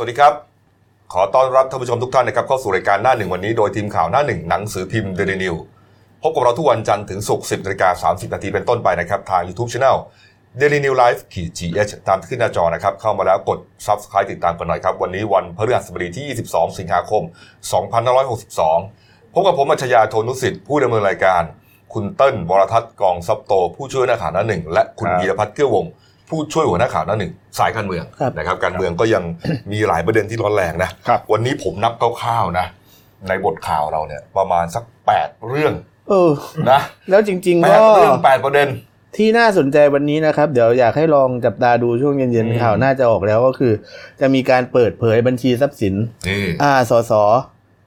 สวัสดีครับ ขอต้อนรับท่านผู้ชมทุกท่านนะครับเข้าสู่รายการหน้าหนึ่งวันนี้โดยทีมข่าวหน้าหนึ่งหนังสือพิมพ์เดลินิวพบกับเราทุกวันจันทร์ถึงศุกร์10นาฬิกา30นาทีเป็นต้นไปนะครับทาง YouTube Channel Daily New Life ขีด GH ตามที่ขึ้นหน้าจอนะครับ เข้ามาแล้วกด Subscribe ติดตามกันหน่อยครับ วันนี้วันพฤหัสบดีที่ 22 สิงหาคม 2562 พบกับผมอัจฉริยะโทนุสิทธิ์ผู้ดำเนินรายการ คุณเติ้ลวรทัศน์กองซับโต ผู้ช่วยหน้าข่าวหน้าหนึ่งและคุณครับวีรพัฒน์เกื้อวงศ์ ผู้ช่วยหัวหน้าข่าวหน้าหนึ่งสายการเมืองครับนะครับ การเมืองก็ยังมีหลายประเด็นที่ร้อนแรงนะครับวันนี้ผมนับคร่าวๆนะ ในบทข่าวเราเนี่ยประมาณสัก 8 เรื่องเออนะแล้วจริงแปๆก็ดเรื่องแปดประเด็นที่น่าสนใจวันนี้นะครับ เดี๋ยวอยากให้ลองจับตาดูช่วงเย็นอืมๆข่าวน่าจะออกแล้วก็คือ จะมีการเปิดเผยบัญชีทรัพย์สินนี่อ่าสส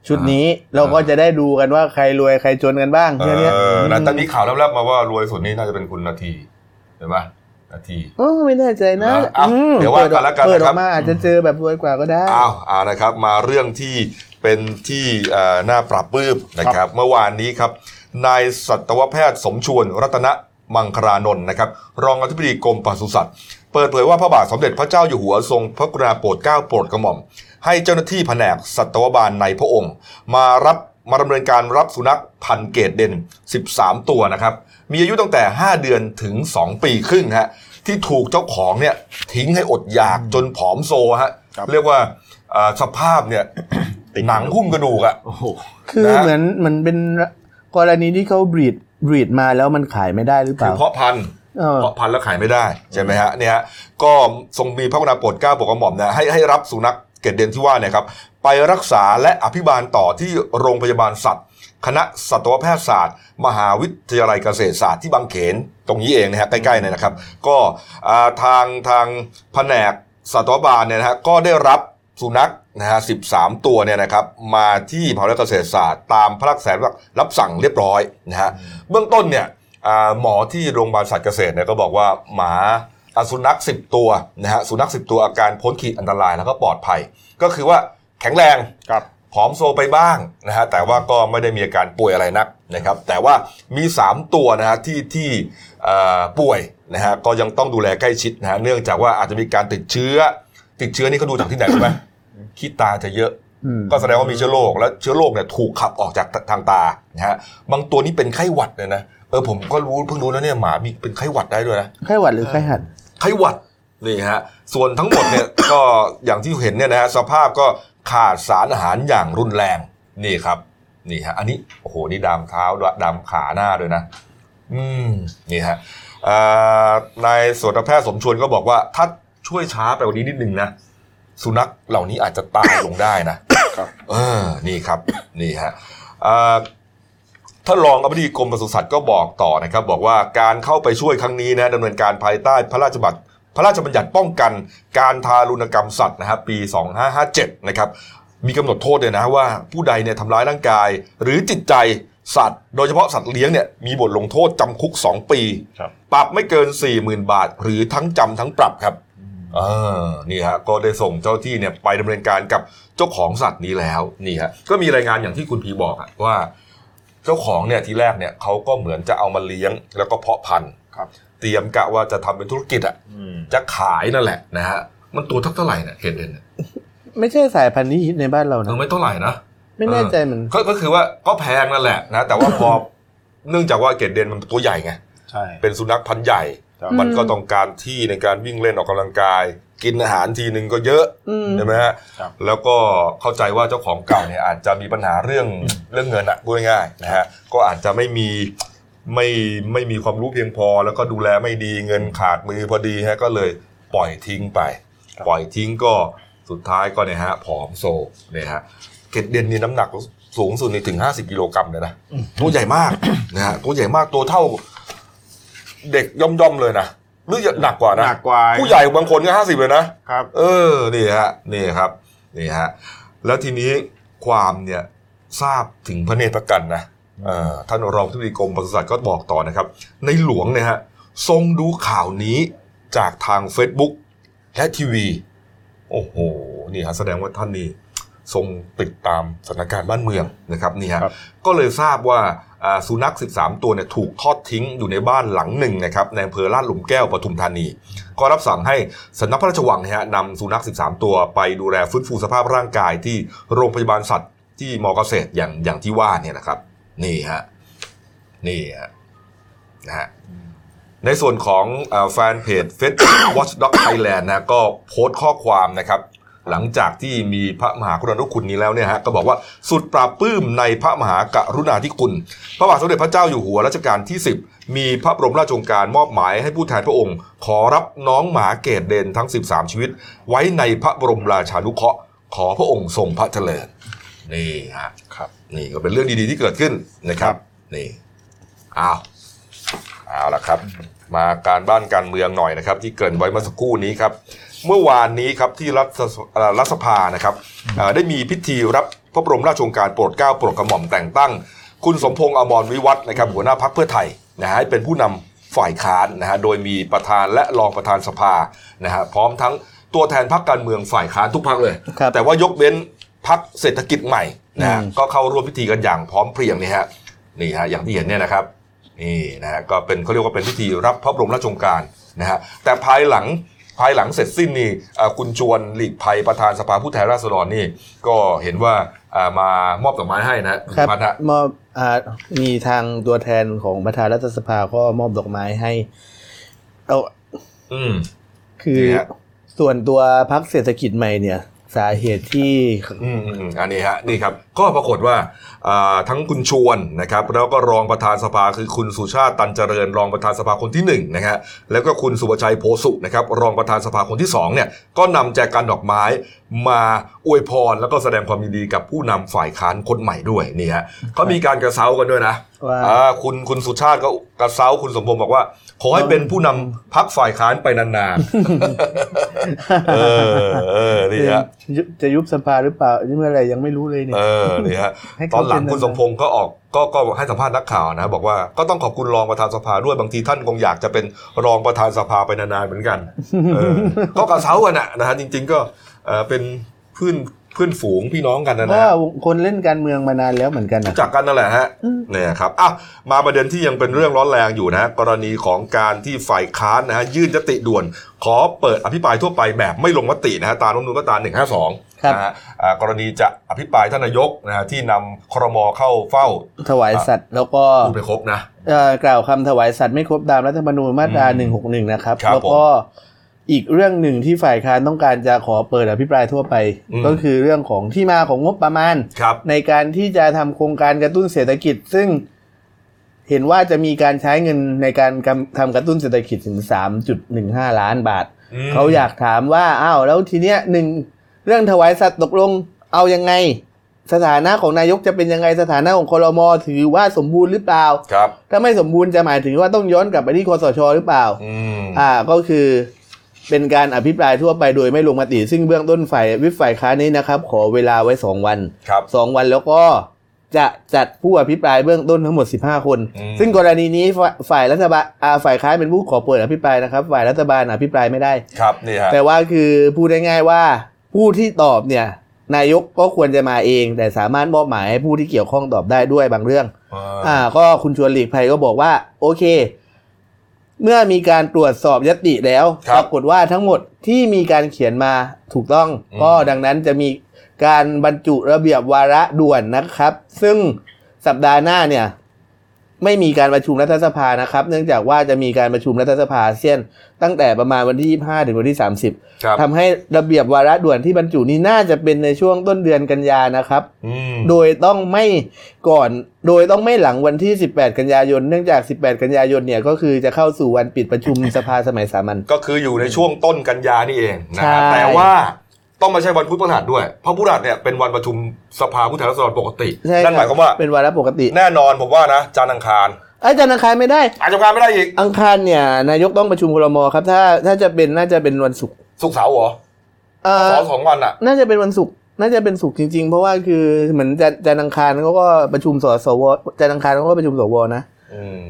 ชุดนี้เราก็จะได้ดูกันว่าใครรวยใครจนกันบ้างเอแค่เนี้ยอนะตอนนี้ข่าวแรกๆมาว่ารวยสุดนี่น่าจะเป็นคุณนาทีเห็นไหม นาทีโอ้ไม่แน่ใจนะนะเอาอืมเดี๋ยวว่ากันแล้วกันเปิดอนะครัอบกมาอาจจะเจอแบบรวยกว่าก็ได้อ้าวเอานะครับมาเรื่องที่เป็นที่เอ่อน่าปรับปลื้มนะครับ เมื่อวานนี้ครับนายสัตวแพทย์สมชวนรัตนมังคลานนท์นะครับ รองอธิบดีกรมปศุสัตว์เปิดเผยว่าพระบาทสมเด็จพระเจ้าอยู่หัวทรงพระกรุณาโปรดเกล้าโปรดกระหม่อม ให้เจ้าหน้าที่แผนกสัตวบาลในพระองค์ มารับ มาดำเนินการรับสุนัขพันธุ์เกรดเด่น13 ตัวนะครับ มีอายุตั้งแต่ 5 เดือนถึง 2 ปีครึ่งฮะที่ถูกเจ้าของเนี่ยทิ้งให้อดอยากจนผอมโซฮะครับเรียกว่าเอ่อสภาพเนี่ยหนังหุ้มกระดูกอะโอ้โหคือนะเหมือนเหมือนเป็นกรณีที่เขาบรีดบรีดมาแล้วมันขายไม่ได้หรือเปคือล่าเพาะพันธุ์เออเพาะพันธุ์แล้วขายไม่ได้ใช่ไหมฮะเนี่ยฮะก็ทรงมีพระกรุณาโปรดเกล้าโปรดกระหม่อมนะให้ให้รับสุนัข เกตเดนที่ว่าเนี่ยครับไปรักษาและอภิบาลต่อที่โรงพยาบาลสัตว์ คณะสัตวแพทยศาสตร์ มหาวิทยาลัยเกษตรศาสตร์ที่บางเขน ตรงนี้เองนะฮะใกล้ๆเนี่ยนะครับ ก็ทางทางแผนกสัตวบาลเนี่ยนะฮะก็ได้รับสุนัขนะฮะ13ตัวเนี่ยนะครับมาที่มหาวิทยาลัยเกษตรศาสตร์ตามพระราชกระแสรับสั่งเรียบร้อยนะฮะเบื้องต้นเนี่ยหมอที่โรงพยาบาลสัตว์เกษตรเนี่ยก็บอกว่าหมา สุนัขสิบตัวนะฮะสุนัขสิบตัวอาการพ้นขีดอันตรายแล้วก็ปลอดภัย ก็คือว่าแข็งแรงครับผอมโซไปบ้างนะฮะแต่ว่าก็ไม่ได้มีอาการป่วยอะไรนักนะครับ แต่ว่ามี 3 ตัวนะฮะที่ที่เอ่อป่วยนะฮะก็ยังต้องดูแลใกล้ชิดนะฮะเนื่องจากว่าอาจจะมีการติดเชื้อ ติดเชื้อนี่เขาดูจากที่ไหนรู้ไหมขี้ตาจะเยอะอืมก็แสดงว่ามีเชื้อโรคแล้วเชื้อโรคเนี่ยถูกขับออกจากทางตานะฮะบางตัวนี่เป็นไข้หวัดเลยนะเออผมก็รู้เพิ่งรู้นะเนี่ยหมามีเป็นไข้หวัดได้ด้วยนะไข้หวัดหรือไข้หัด ไข้หวัดนี่ฮะส่วนทั้งหมดเนี่ย ก็อย่างที่เห็นเนี่ยนะฮะสภาพก็ขาดสารอาหารอย่างรุนแรงนี่ครับนี่ฮะอันนี้โอ้โหนี่ดามเท้าด้วยดามขาหน้าด้วยนะ อืมนี่ฮะอ่านายสัตวแพทย์สมชวนก็บอกว่า ถ้าช่วยช้าไปกว่านี้นิดนึงนะสุนัขเหล่านี้อาจจะตายลงได้นะครับเออนี่ครับ นี่ฮะอ่า ท่านรองอธิบดีกรมปศุสัตว์ก็บอกต่อนะครับ บอกว่าการเข้าไปช่วยครั้งนี้นะดำเนินการภายใต้พระราชบัญญัติพระราชบัญญัติป้องกันการทารุณกรรมสัตว์นะครับปี 2557 นะครับ มีกำหนดโทษเลยนะว่าผู้ใดเนี่ยทำร้ายร่างกาย หรือจิตใจสัตว์ โดยเฉพาะสัตว์เลี้ยงเนี่ยมีบทลงโทษจำคุก 2 ปีครับปรับไม่เกิน 40,000 บาท หรือทั้งจำทั้งปรับครับเออนี่ฮะก็ได้ส่งเจ้าที่เนี่ยไปดำเนินการกับเจ้าของสัตว์นี้แล้วนี่ฮะก็มีรายงานอย่างที่คุณพีบอกอะว่า เจ้าของเนี่ยทีแรกเนี่ยเขาก็เหมือนจะเอามาเลี้ยงแล้วก็เพาะพันธุ์ครับ เตรียมกะว่าจะทำเป็นธุรกิจอะอืมจะขายนั่นแหละนะฮะมันตัวเท่าเท่าไหร่เนี่ยเห็นเห็นเนี่ยไม่ใช่สายพันธุ์ที่ฮิตในบ้านเราเอนะอไม่เท่าไหร่นะไม่แน่ใจเหมือนก็ก็คือว่าก็แพงนั่นแหละนะแต่ว่าพอเนื่องจากว่าเกรดเดนมันตัวใหญ่ไงใช่เป็นสุนัขพันธุ์ใหญ่ครับ มันก็ต้องการที่ในการวิ่งเล่นออกกำลังกาย กินอาหารทีนึงก็เยอะอืมใช่ไหมฮะครับแล้วก็เข้าใจว่าเจ้าของเก่าเนี่ยอาจจะมีปัญหาเรื่องเรื่องเงินอะพูดง่ายๆนะฮะก็อาจจะไม่มีไม่ไม่มีความรู้เพียงพอ แล้วก็ดูแลไม่ดีเงินขาดมือพอดีฮะก็เลยปล่อยทิ้งไป ปล่อยทิ้งก็สุดท้ายก็เนี่ยฮะผอมโซเนี่ยฮะเกดเดนนี่น้ำหนักสูงสุดนี่ถึง 50 กิโลกรัมเลยนะตัวใหญ่มากนะฮะตัวใหญ่มากตัวเท่า เด็กย่อมๆเลยนะหรือหนักกว่านะหนักกว่าผู้ใหญ่บางคนก็ห้าสิบเลยนะครับ เออนี่ฮะนี่ครับนี่ฮะแล้วทีนี้ความเนี่ยทราบถึงพระเนตรพระกันนะเอ่อท่านรองที่ดีกรมปศุสัตว์ก็บอกต่อนะครับ ในหลวงเนี่ยฮะทรงดูข่าวนี้จากทาง Facebook และทีวี โอ้โห นี่ฮะแสดงว่าท่านนี่ทรงติดตามสถานการณ์บ้านเมืองนะครับนี่ฮะครับก็เลยทราบว่าอ่า สุนัข 13 ตัวเนี่ยถูกทอดทิ้งอยู่ในบ้านหลังหนึ่งนะครับในอำเภอลาดหลุมแก้วปทุมธานี ก็รับสั่งให้สำนักพระราชวังนะฮะนำสุนัข 13 ตัวไปดูแลฟื้นฟูสภาพร่างกายที่โรงพยาบาลสัตว์ที่มอเกษตรอย่างอย่างที่ว่าเนี่ยนะครับ นี่ฮะนี่ฮะนะฮะในส่วนของแฟนเพจ Facebook Watchdog Thailand นะก็โพสต์ข้อความนะครับ หลังจากที่มีพระมหากรุณาธิคุณนี้แล้วเนี่ยฮะก็บอกว่าสุดปราบปลื้มในพระมหากรุณาธิคุณ พระบาทสมเด็จพระเจ้าอยู่หัวรัชกาลที่ 10 มีพระบรมราชโองการมอบหมายให้ผู้แทนพระองค์ ขอรับน้องหมาเกตเดนทั้ง 13 ชีวิต ไว้ในพระบรมราชานุเคราะห์ขอพระองค์ทรงพระเจริญนี่ฮะครับ นี่ก็เป็นเรื่องดีๆที่เกิดขึ้นนะครับ นี่อ้าวเอาละครับ มาการบ้านการเมืองหน่อยนะครับ ที่เกรินไว้เมื่อสักครู่นี้ครับ เมื่อวานนี้ครับที่รัฐสเอ่อรัฐสภานะครับเอ่อได้มีพิธีรับพระบรมราชโองการโปรดเกล้าโปรดกระหม่อมแต่งตั้ง คุณสมพงษ์อมรวิวัฒน์นะครับหัวหน้าพักเพื่อไทยนะฮะให้เป็นผู้นำฝ่ายค้านนะฮะโดยมีประธานและรองประธานสภานะฮะพร้อมทั้งตัวแทนพักการเมืองฝ่ายค้านทุกพักเลยครับแต่ว่ายกเว้นพักเศรษฐกิจใหม่นะฮะอืมก็เข้าร่วมพิธีกันอย่างพร้อมเพรียงนี่ฮะนี่ฮะอย่างที่เห็นเนี่ยนะครับนี่นะฮะก็เป็นเขาเรียกว่าเป็นพิธีรับพระบรมราชโองการนะฮะแต่ภายหลัง ภายหลังเสร็จสิ้นนี่เอ่อคุณชวนหลีกภัยประธานสภาผู้แทนราษฎรนี่ ก็เห็นว่าอ่ามามอบดอกไม้ให้นะฮะครับพันฮะมอบอ่ามีทางตัวแทนของประธานรัฐสภาก็มอบดอกไม้ให้เอาอืมคือนี่ฮะส่วนตัวพักเศรษฐกิจใหม่เนี่ย สาเหตุที่อืมอืมอืมอันนี้ฮะนี่ครับ ก็ปรากฏว่าอ่าทั้งคุณชวนนะครับ แล้วก็รองประธานสภาคือคุณสุชาติตันเจริญ รองประธานสภาคนที่หนึ่งนะฮะแล้วก็คุณสุวชัยโพสุนะครับ รองประธานสภาคนที่สองเนี่ยก็นำแจกันดอกไม้มาอวยพรแล้วก็แสดงความยินดีกับผู้นำฝ่ายค้านคนใหม่ด้วยนี่ฮะเขามีการกระเซ้ากันด้วยนะว่า อ่าคุณคุณสุชาติก็กระเซ้าคุณสมพงศ์บอกว่า ขอให้เป็นผู้นำพักฝ่ายค้านไปนานๆ เออเออนี่ฮะจะจะยุบสภาหรือเปล่านี่เมื่อไหรยังไม่รู้เลยเนี่ย เออนี่ฮะให้ตเขาอนหลังเป็นคุณสมพงศ์ก็ออกก็ก็ให้สัมภาษณ์นักข่าวนะ บอกว่าก็ต้องขอบคุณรองประธานสภาด้วยบางทีท่านคงอยากจะเป็นรองประธานสภาไปนานๆเหมือนกันเออก็กระเซ้ากันนะนะฮะจริง ๆ ก็เออเป็นเพื่อน เพื่อนฝูงพี่น้องกันนะเพนะราะฮะว่าคนเล่นการเมืองมานานแล้วเหมือนกันนะรู้จักกันนั่นแหละฮะอืมเนี่ยครับอะมาประเด็นที่ยังเป็นเรื่องร้อนแรงอยู่นะกรณีของการที่ฝ่ายค้านนะฮะยื่นยติด่วน ขอเปิดอภิปรายทั่วไปแบบไม่ลงมตินะฮะตามรัฐธรรมนูญมาตรา152ครับนะฮะอ่ากรณีจะอภิปรายท่านนายกนะฮะที่นำครมเข้าเฝ้า ถวายสัตว์แล้วก็พูดไปครบนะเอ่อกล่าวคำถวายสัตว์ไม่ครบตามรัฐธรรมนูญมาตราอืม161นะครับครับแล้วก็ อีกเรื่องหนึ่งที่ฝ่ายค้านต้องการจะขอเปิดอภิปรายทั่วไปอืมก็คือเรื่องของที่มาของงบประมาณครับในการที่จะทำโครงการกระตุ้นเศรษฐกิจ ซึ่งเห็นว่าจะมีการใช้เงินในการกำทำกระตุ้นเศรษฐกิจถึง 3.15 ล้านบาทมเขาอยากถามว่าอ้าวแล้วทีเนี้ยหนึ่งเรื่องถวายสัตว์ตกลงเอายังไง สถานะของนายกจะเป็นยังไงสถานะของคอรมอถือว่าสมบูรณ์หรือเปล่าครับถ้าไม่สมบูรณ์จะหมายถึงว่าต้องย้อนกลับไปที่คอสชหรือเปล่าอืมอ่าก็คือ เป็นการอภิปรายทั่วไปโดยไม่ลงมติ ซึ่งเบื้องต้นฝ่ายวิปฝ่ายค้านนี้นะครับ ขอเวลาไว้สองวันครับสองวันแล้วก็จะจัดผู้อภิปรายเบื้องต้นทั้งหมด 15 คนอืมซึ่งกรณีนี้ฝ่ายฝ่ายรัฐบาลอ่าฝ่ายค้านเป็นผู้ขอเปิดอภิปรายนะครับ ฝ่ายรัฐบาลอภิปรายไม่ได้ครับนี่ฮะแต่ว่าคือพูดง่ายๆว่าผู้ที่ตอบเนี่ยนายกก็ควรจะมาเอง แต่สามารถมอบหมายให้ผู้ที่เกี่ยวข้องตอบได้ด้วยบางเรื่องอ่าก็คุณชวนหลีกภัยก็บอกว่า โอเค เมื่อมีการตรวจสอบยติแล้วครับ ปรากฏว่าทั้งหมดที่มีการเขียนมาถูกต้องอืมก็ดังนั้นจะมีการบรรจุระเบียบวาระด่วนนะครับ ซึ่งสัปดาห์หน้าเนี่ย ไม่มีการประชุมรัฐสภานะครับ เนื่องจากว่าจะมีการประชุมรัฐสภาอาเซียนตั้งแต่ประมาณวันที่ 25 ถึงวันที่ 30ครับทำให้ระเบียบวาระด่วนที่บรรจุนี้น่าจะเป็นในช่วงต้นเดือนกันยานะครับอืมโดยต้องไม่ก่อน โดยต้องไม่หลังวันที่ 18 กันยายน เนื่องจาก 18 กันยายนเนี่ยก็คือจะเข้าสู่วันปิดประชุมสภาสมัยสามัญ ก็คืออยู่ในช่วงต้นกันยานี่เองนะใช่ฮะแต่ว่า ต้องไม่ใช่วันพุธพฤหัสด้วย เพราะพฤหัสเนี่ยเป็นวันประชุมสภาผู้แทนราษฎรปกติ ใช่นั่นหมายความว่าเป็นวาระปกติแน่นอนผมว่านะจันทร์อังคารอาจารย์อังคารไม่ได้ อาจจะอังคารไม่ได้อีก อังคารเนี่ยนายกต้องประชุมครมครับ ถ้าถ้าจะเป็นน่าจะเป็นวันศุกร์ศุกร์เสาร์เหรอเอ่อสองสองวันอะ น่าจะเป็นวันศุกร์น่าจะเป็นศุกร์จริงๆ เพราะว่าคือเหมือนจันจันทร์อังคารเขาก็ประชุมสสวจันทร์อังคารเขาก็ประชุมสวนะอืม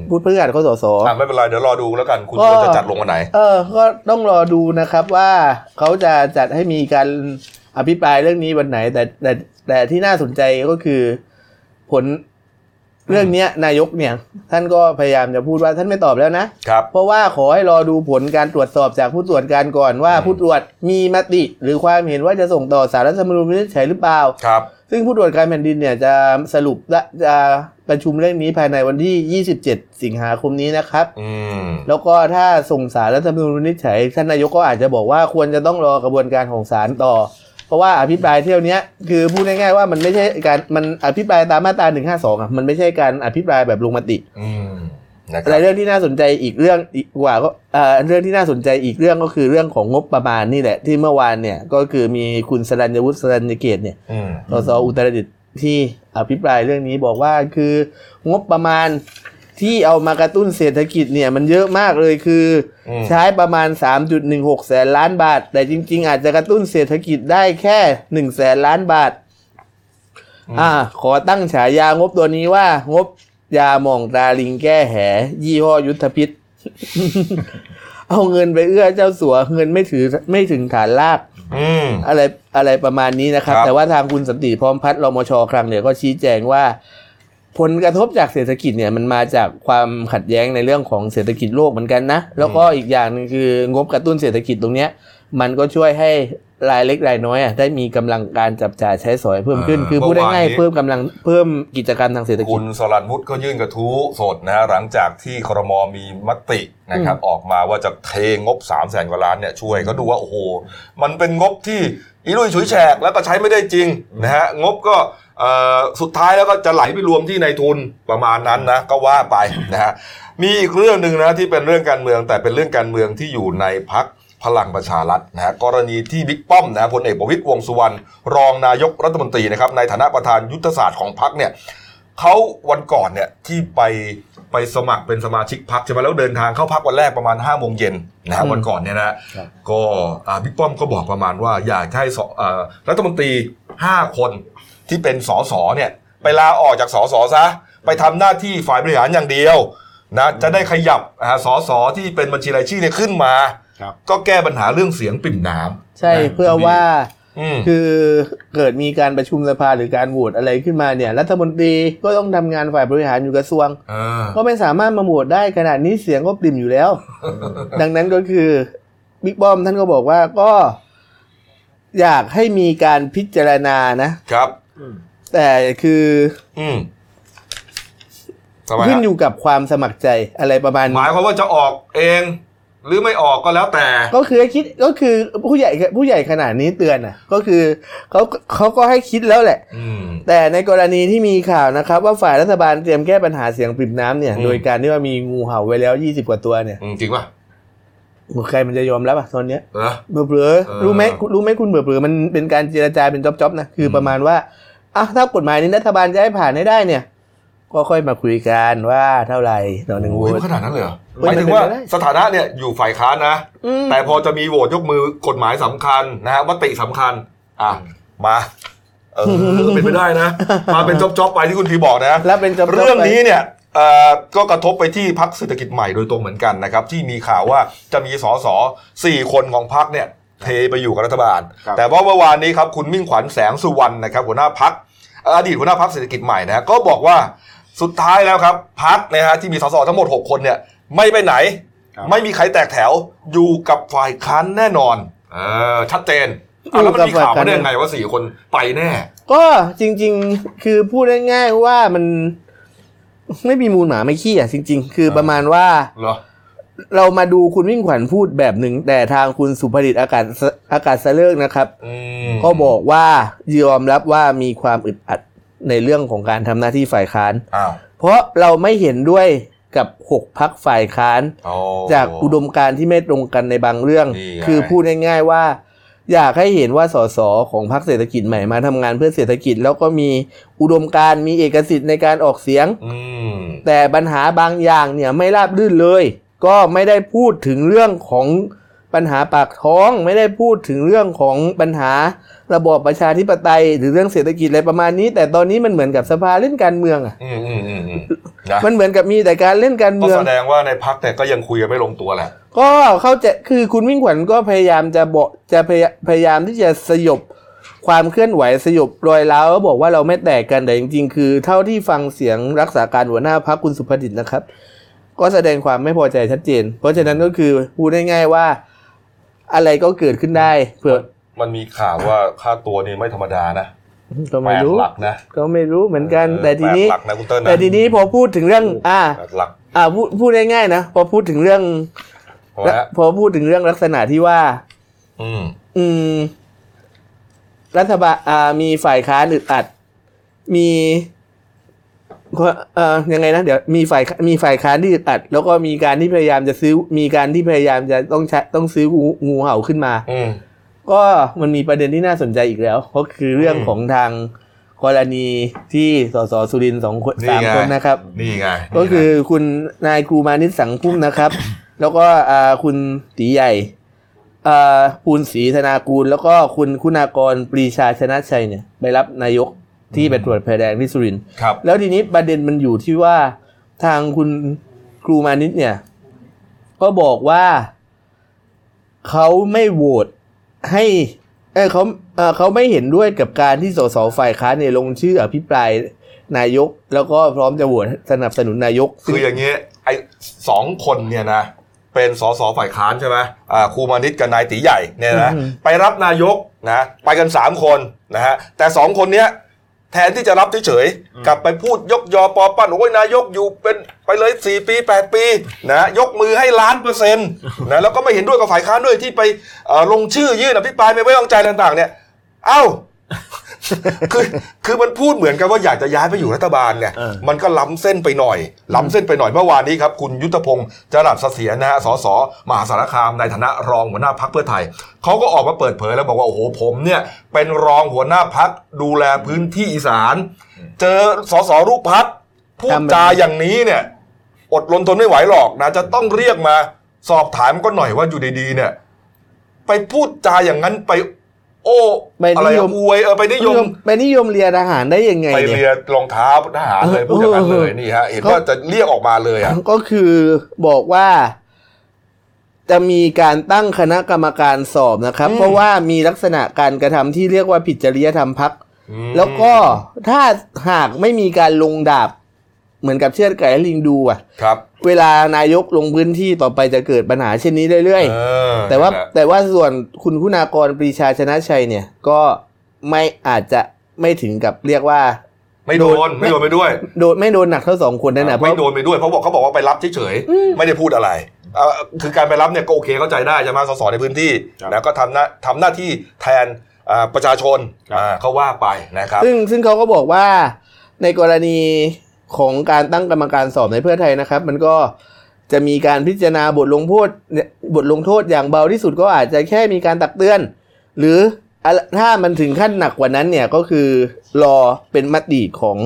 พูดเพื่อนเขาสสอะไม่เป็นไรเดี๋ยวรอดูแล้วกันคุณก็จะจัดลงวันไหน เออ ก็ต้องรอดูนะครับว่าเขาจะจัดให้มีการอภิปรายเรื่องนี้วันไหน แต่แต่แต่ที่น่าสนใจก็คือผลเรื่องเนี้ยนายกเนี่ย ท่านก็พยายามจะพูดว่าท่านไม่ตอบแล้วนะครับเพราะว่าขอให้รอดูผลการตรวจสอบจากผู้ตรวจการก่อนว่าอืมผู้ตรวจมีมติ หรือความเห็นว่าจะส่งต่อสารรัฐธรรมนูญวินิจฉัยหรือเปล่าครับ ซึ่งผู้ตรวจการแผ่นดินเนี่ยจะสรุปและจะประชุมเรื่องนี้ภายในวันที่ 27 สิงหาคมนี้นะครับอืมแล้วก็ถ้าส่งสารรัฐธรรมนูญวินิจฉัยท่านนายกก็อาจจะบอกว่าควรจะต้องรอกระบวนการของศาลต่อ เพราะว่าอภิปรายเที่ยวเนี้ยคือพูดง่ายๆว่ามันไม่ใช่การมันอภิปรายตามมาตรา152อะมันไม่ใช่การอภิปรายแบบลงมติ อืมนะคอะไรรับเรื่องที่น่าสนใจอีกเรื่องอีกกว่าก็เอ่อเรื่องที่น่าสนใจอีกเรื่องก็คือเรื่องของงบประมาณนี่แหละ ที่เมื่อวานเนี่ยก็คือมีคุณสรัญวุฒิสรัญเกตเนี่ยอืมสสอุตรดิตถ์ที่อภิปรายเรื่องนี้บอกว่าคืองบประมาณที่เอามากระตุ้นเศรษฐกิจเนี่ยมันเยอะมากเลยคืออมใช้ประมาณ 3.16 แสนล้านบาท แต่จริง ๆ อาจจะกระตุ้นเศรษฐกิจได้แค่ 1 แสนล้านบาท อ่า ขอตั้งฉายางบตัวนี้ว่างบ ยาหม่องตาลิงแก้แห ยี่ห้อยุทธพิษ เอาเงินไปเอื้อเจ้าสัวเงินไม่ถือไม่ถึงฐานลาก อืม อะไรอะไรประมาณนี้นะครับ ครับ แต่ว่าทางคุณสันติพร้อมพัฒน์รมชครั้งเนี่ยก็ชี้แจงว่า ผลกระทบจากเศรษฐกิจเนี่ยมันมาจากความขัดแย้งในเรื่องของเศรษฐกิจโลกเหมือนกันนะ แล้วก็อีกอย่างหนึงคืองบกระตุ้นเศรษฐกิจตรงเนี้ย มันก็ช่วยให้ รายเล็กรายน้อยอะได้มีกำลังการจับจ่ายใช้สอยเพิ่มขึ้นเออคือพูดเมื่อวานง่ายนี้ๆเพิ่มกำลังเพิ่มกิจกรรมทางเศรษฐกิคุจณสรันวุฒิก็ยื่นกระทู้สดนะฮะหลังจากที่ครมมีมตินะครับออกมาว่าจะเทงบ3 0 0แสนกว่าล้านเนี่ยช่วยเขาดูว่าโอ้โหมันเป็นงบที่อีลุยฉุยแฉกแล้วก็ใช้ไม่ได้จริงนะฮะงบก็เอ่อสุดท้ายแล้วก็จะไหลไปรวมที่ในายทุนประมาณนั้นนะก็ว่าไปนะฮะมีอีกเรื่องหนึ่งนะที่เป็นเรื่องการเมืองแต่เป็นเรื่องการเมืองที่อยู่ในพัก พลังประชารัฐนะฮะกรณีที่บิ๊กป้อมนะพลเอกประวิตรวงษ์สุวรรณรองนายกรัฐมนตรีนะครับในฐานะประธานยุทธศาสตร์ของพักเนี่ยเขาวันก่อนเนี่ยที่ไปไปสมัครเป็นสมาชิกพักใช่ไหมแล้วเดินทางเข้าพักวันแรกประมาณ5้าโมงเย็นนะฮะอืมวันก่อนเนี่ยนะครับก็อ่าบิ๊กป้อมก็บอกประมาณว่าอยากให้สอ่ารัฐมนตรี 5 คนที่เป็นสสเนี่ยไปลาออกจากสสซะไปทำหน้าที่ฝ่ายบริหารอย่างเดียวนะจะได้ขยับอ่าสสที่เป็นบัญชีรายชื่อเนี่ยขึ้นมาครับ ก็แก้ปัญหาเรื่องเสียงปริ่มน้ำใช่นะเพื่อว่าอืมคือเกิดมีการประชุมสภาหรือการโหวตอะไรขึ้นมาเนี่ย รัฐมนตรีก็ต้องทำงานฝ่ายบริหารอยู่กระทรวงเออก็ไม่สามารถมาโหวตได้ขนาดนี้เสียงก็ปริ่มอยู่แล้ว ดังนั้นก็คือบิ๊กป้อมท่านก็บอกว่าก็อยากให้มีการพิจารณานะครับแต่คือ อืมทำไมขึ้นฮะอยู่กับความสมัครใจอะไรประมาณหนี้มายความว่าจะออกเอง หรือไม่ออกก็แล้วแต่ ก็คือให้คิดก็คือผู้ใหญ่ผู้ใหญ่ขนาดนี้เตือนอะ ก็คือเขาเขาก็ให้คิดแล้วแหละอืมแต่ในกรณีที่มีข่าวนะครับ ว่าฝ่ายรัฐบาลเตรียมแก้ปัญหาเสียงปริ่มน้ำเนี่ยอืมโดยการที่ว่ามีงูเห่าไว้แล้วยี่สิบกว่าตัวเนี่ยอืมจริงป่ะใครมันจะยอมรับอะตอนเนี้ยเออเบื่อเบื่อเออรู้ไหมคุณรู้ไหมคุณเบื่อเบื่อมันเป็นการเจรจาเป็นจ็อบๆนะคืออมประมาณว่าอะถ้ากฎหมายนี้รัฐบาลจะให้ผ่านให้ได้เนี่ย ก็ค่อยมาคุยกันว่าเท่าไหร่ต่อหนึ่งโหวโอ้ยตมันขนาดนั้นเลยเหรอเฮ้หยมายถึงว่ามันเป็นไปได้สถานะเนี่ยอยู่ฝ่ายค้านนะอืมแต่พอจะมีโหวตยกมือกฎหมายสำคัญนะฮะมติสำคัญ อะมาเออเป็นไปได้นะ มาเป็นจ็อบๆไปที่คุณทีบอกนะแล้วเป็นจ็อบๆเรื่องไปนี้เนี่ยเอ่อก็กระทบไปที่พักเศรษฐกิจใหม่โดยตรงเหมือนกันนะครับ ที่มีข่าวว่าจะมีสสสี่คนของพักเนี่ยเทไปอยู่กับรัฐบาลครับแต่ว่าเมื่อวานนี้ครับคุณมิ่งขวัญแสงสุวรรณนะครับหัวหน้าพักอดีตหัวหน้าพักเศรษฐกิจใหม่นะฮะก็บอกว่า สุดท้ายแล้วครับพักนะฮะที่มีสสทั้งหมด 6 คนเนี่ยไม่ไปไหนครับไม่มีใครแตกแถวอยู่กับฝ่ายค้านแน่นอนเออชัดเจนอะแล้วมันมีข่าวมาได้ยังไงว่าสี่คนไปแน่ ก็จริง ๆ คือพูดง่ายๆว่ามันไม่มีมูลหมาไม่ขี้อะจริง ๆ คือประมาณว่าเหรอเรามาดูคุณวิ่งขวัญพูดแบบหนึ่งแต่ทางคุณสุภดิตอากาศอากาศเสลิกนะครับอืมก็บอกว่ายอมรับว่ามีความอึดอัด ในเรื่องของการทำหน้าที่ฝ่ายค้าน อ้าวเพราะเราไม่เห็นด้วยกับหกพักฝ่ายค้าน โอ้ จากอุดมการณ์ที่ไม่ตรงกันในบางเรื่อง นี่ไง คือพูดง่ายๆว่า อยากให้เห็นว่าสสของพรรคเศรษฐกิจใหม่มาทำงานเพื่อเศรษฐกิจ แล้วก็มีอุดมการณ์มีเอกสิทธิ์ในการออกเสียง อืม แต่ปัญหาบางอย่างเนี่ยไม่ราบรื่นเลย ก็ไม่ได้พูดถึงเรื่องของ ปัญหาปากท้องไม่ได้พูดถึงเรื่องของปัญหาระบอบประชาธิปไตยหรือเรื่องเศรษฐกิจอะไรประมาณนี้ แต่ตอนนี้มันเหมือนกับสภาเล่นการเมืองอะอืมอืมอืมอืมนะมันเหมือนกับมีแต่การเล่นการก็เมืองแสดงว่าในพักเนี่ยก็ยังคุยกันไม่ลงตัวแหละก็เข้าใจคือคุณวิ่งขวัญก็พยายามจะบอกจะพยาพยายามที่จะสยบความเคลื่อนไหวสยบรอยร้าวแล้วบอกว่าเราไม่แตกกันแต่จริง ๆ คือ เท่าที่ฟังเสียงรักษาการหัวหน้าพักคุณสุภดิษฐ์นะครับ ก็แสดงความไม่พอใจชัดเจน เพราะฉะนั้นก็คือพูดง่ายๆว่า อะไรก็เกิดขึ้นได้เผื่อมันมีข่าวว่าค่าตัวนี่ไม่ธรรมดานะก็แปไม่ดรู้หลักนะก็ไม่รู้เหมือนกันเออแต่ทีนี้แปดหลักนะคุณเติ้ลนะแต่ทีนี้พอพูดถึงเรื่อง อ่าแปดหลักอ่าพูดพูดง่ายๆนะพอพูดถึงเรื่องพอแล้วพอพูดถึงเรื่องลักษณะที่ว่า อืม อืม รัฐบาลอ่ามีฝ่ายค้านอึดอัด มี เอ่อยังไงนะเดี๋ยวมีฝ่ายมีฝ่ายค้านที่อึดอัด แล้วก็มีการที่พยายามจะซื้อมีการที่พยายามจะต้องใช้ต้องซื้องูงูเห่าขึ้นมาอืมก็มันมีประเด็นที่น่าสนใจอีกแล้ว ก็คือเรื่องอืมของทางกรณีที่สสสุรินทร์สองคนนี่สามไงคนนะครับ นี่ไง ก็คือคุณนายครูมานิตสังพุ่มนะครับ แล้วก็อ่าคุณตีใหญ่อ่าปูนศรีธนากูล แล้วก็คุณคุณากรปรีชาชนะชัยเนี่ย ไปรับนายก ที่ไปตรวจแผลแดงที่สุรินทร์ครับแล้วทีนี้ประเด็นมันอยู่ที่ว่าทางคุณครูมานิตเนี่ย ก็บอกว่าเขาไม่โหวตให้เออเขาเออเขาไม่เห็นด้วยกับการที่สสฝ่ายค้านเนี่ยลงชื่ออภิปรายนายก แล้วก็พร้อมจะโหวตสนับสนุนนายก คืออย่างนี้ไอ้สองคนเนี่ยนะเป็นสสฝ่ายค้านใช่ไหมอ่าครูมานิตกับนายตีใหญ่เนี่ยนะอืมไปรับนายกนะไปกันสามคนนะฮะแต่สองคนเนี้ย แทนที่จะรับเฉยๆกลับไปพูดยกยอปอปั้นโอ้ยนายกอยู่เป็นไปเลยสี่ปีแปดปีนะยกมือให้ล้านเปอร์เซ็นต์นะแล้วก็ไม่เห็นด้วยกับฝ่ายค้านด้วยที่ไปเอ่อลงชื่อยื่นอภิปรายไม่ไว้วางใจต่างๆ เนี่ย เอ้า คือคือมันพูดเหมือนกันว่าอยากจะย้ายไปอยู่รัฐบาลเนี่ยเออมันก็ล้ำเส้นไปหน่อย ล้ำเส้นไปหน่อยเมื่อวานนี้ครับ คุณยุทธพงศ์จรัสเสถียรนะฮะสสมหาสารคามในฐานะรองหัวหน้าพักเพื่อไทยเขาก็ออกมาเปิดเผยแล้วบอกว่าโอ้โหผมเนี่ยเป็นรองหัวหน้าพักดูแลพื้นที่อีสาน เจอสสรูปพักพูดจาอย่างนี้เนี่ยอดรนทนไม่ไหวหรอกนะจะต้องเรียกมาสอบถามก็หน่อยว่าอยู่ดีๆเนี่ย ไปพูดจาอย่างนั้นไป โอ้ไปอะไรนิยอะมอวยเออไปนิยมไปนิยมเรียนอาหารได้ยังไงไปเนี่ยเรียนรองเท้าทหารเลยพูดอย่างนั้นเลยนี่ฮะเห็นว่าจะเรียกออกมาเลยอะก็คือบอกว่า จะมีการตั้งคณะกรรมการสอบนะครับอืมเพราะว่ามีลักษณะการกระทำที่เรียกว่าผิดจริยธรรมพักอืมแล้วก็ถ้าหากไม่มีการลงดาบ เหมือนกับเชือดไก่ให้ลิงดูอะครับ เวลานายกลงพื้นที่ต่อไปจะเกิดปัญหาเช่นนี้เรื่อยเออๆแต่ว่านั่นหละแต่ว่าส่วนคุณคุณากรปรีชาชนะชัยเนี่ยก็ไม่อาจจะไม่ถึงกับเรียกว่า ไม่โดนไม่โดนไปด้วย โดนไม่โดนหนักเท่าสองคนนั่นนะเพไม่ราะโดนไปด้วยเพราะบอกเขาบอกว่าไปรับเฉยๆไม่ได้พูดอะไรเอ่อคือการไปรับเนี่ยก็โอเคเข้าใจได้ใช่ไหมสสในพื้นที่ครับนะก็ทำหน้าทำหน้าที่แทนอ่าประชาชนครับอ่าเขาว่าไปนะครับ ซึ่งซึ่งเขาก็บอกว่าในกรณี ของการตั้งกรรมการสอบในเพื่อไทยนะครับ มันก็จะมีการพิจารณาบทลงโทษบทลงโทษอย่างเบาที่สุดก็อาจจะแค่มีการตักเตือน หรือถ้ามันถึงขั้นหนักกว่านั้นเนี่ยก็คือรอเป็นมติของ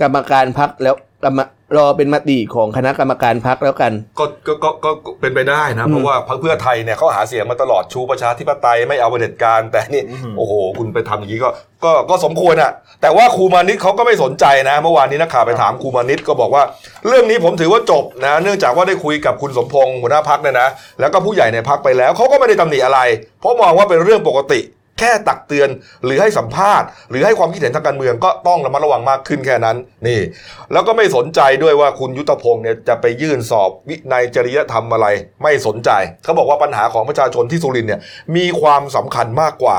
กรรมการพักแล้วกรรม รอเป็นมติของคณะกรรมการพักแล้วกัน ก็ก็ก็ก็ก็เป็นไปได้นะอืมเพราะว่าพรรคเพื่อไทยเนี่ยเขาหาเสียงมาตลอดชูประชาธิปไตยไม่เอาเผด็จการแต่นี่อืมโอ้โห คุณไปทำอย่างนี้ก็ก็ก็สมควรอะ แต่ว่าครูมานิตเขาก็ไม่สนใจนะ เมื่อวานนี้นักข่าวไปถามครูมานิตก็บอกว่า เรื่องนี้ผมถือว่าจบนะ เนื่องจากว่าได้คุยกับคุณสมพงษ์หัวหน้าพักเนี่ยนะ แล้วก็ผู้ใหญ่ในพักไปแล้วเขาก็ไม่ได้ตำหนิอะไร เพราะมองว่าเป็นเรื่องปกติ แค่ตักเตือนหรือให้สัมภาษณ์ หรือให้ความคิดเห็นทางการเมืองก็ต้องระมัดระวังมากขึ้นแค่นั้นนี่ แล้วก็ไม่สนใจด้วยว่าคุณยุทธพงศ์เนี่ยจะไปยื่นสอบวินัยจริยธรรมอะไร ไม่สนใจเขาบอกว่าปัญหาของประชาชนที่สุรินทร์เนี่ยมีความสำคัญมากกว่า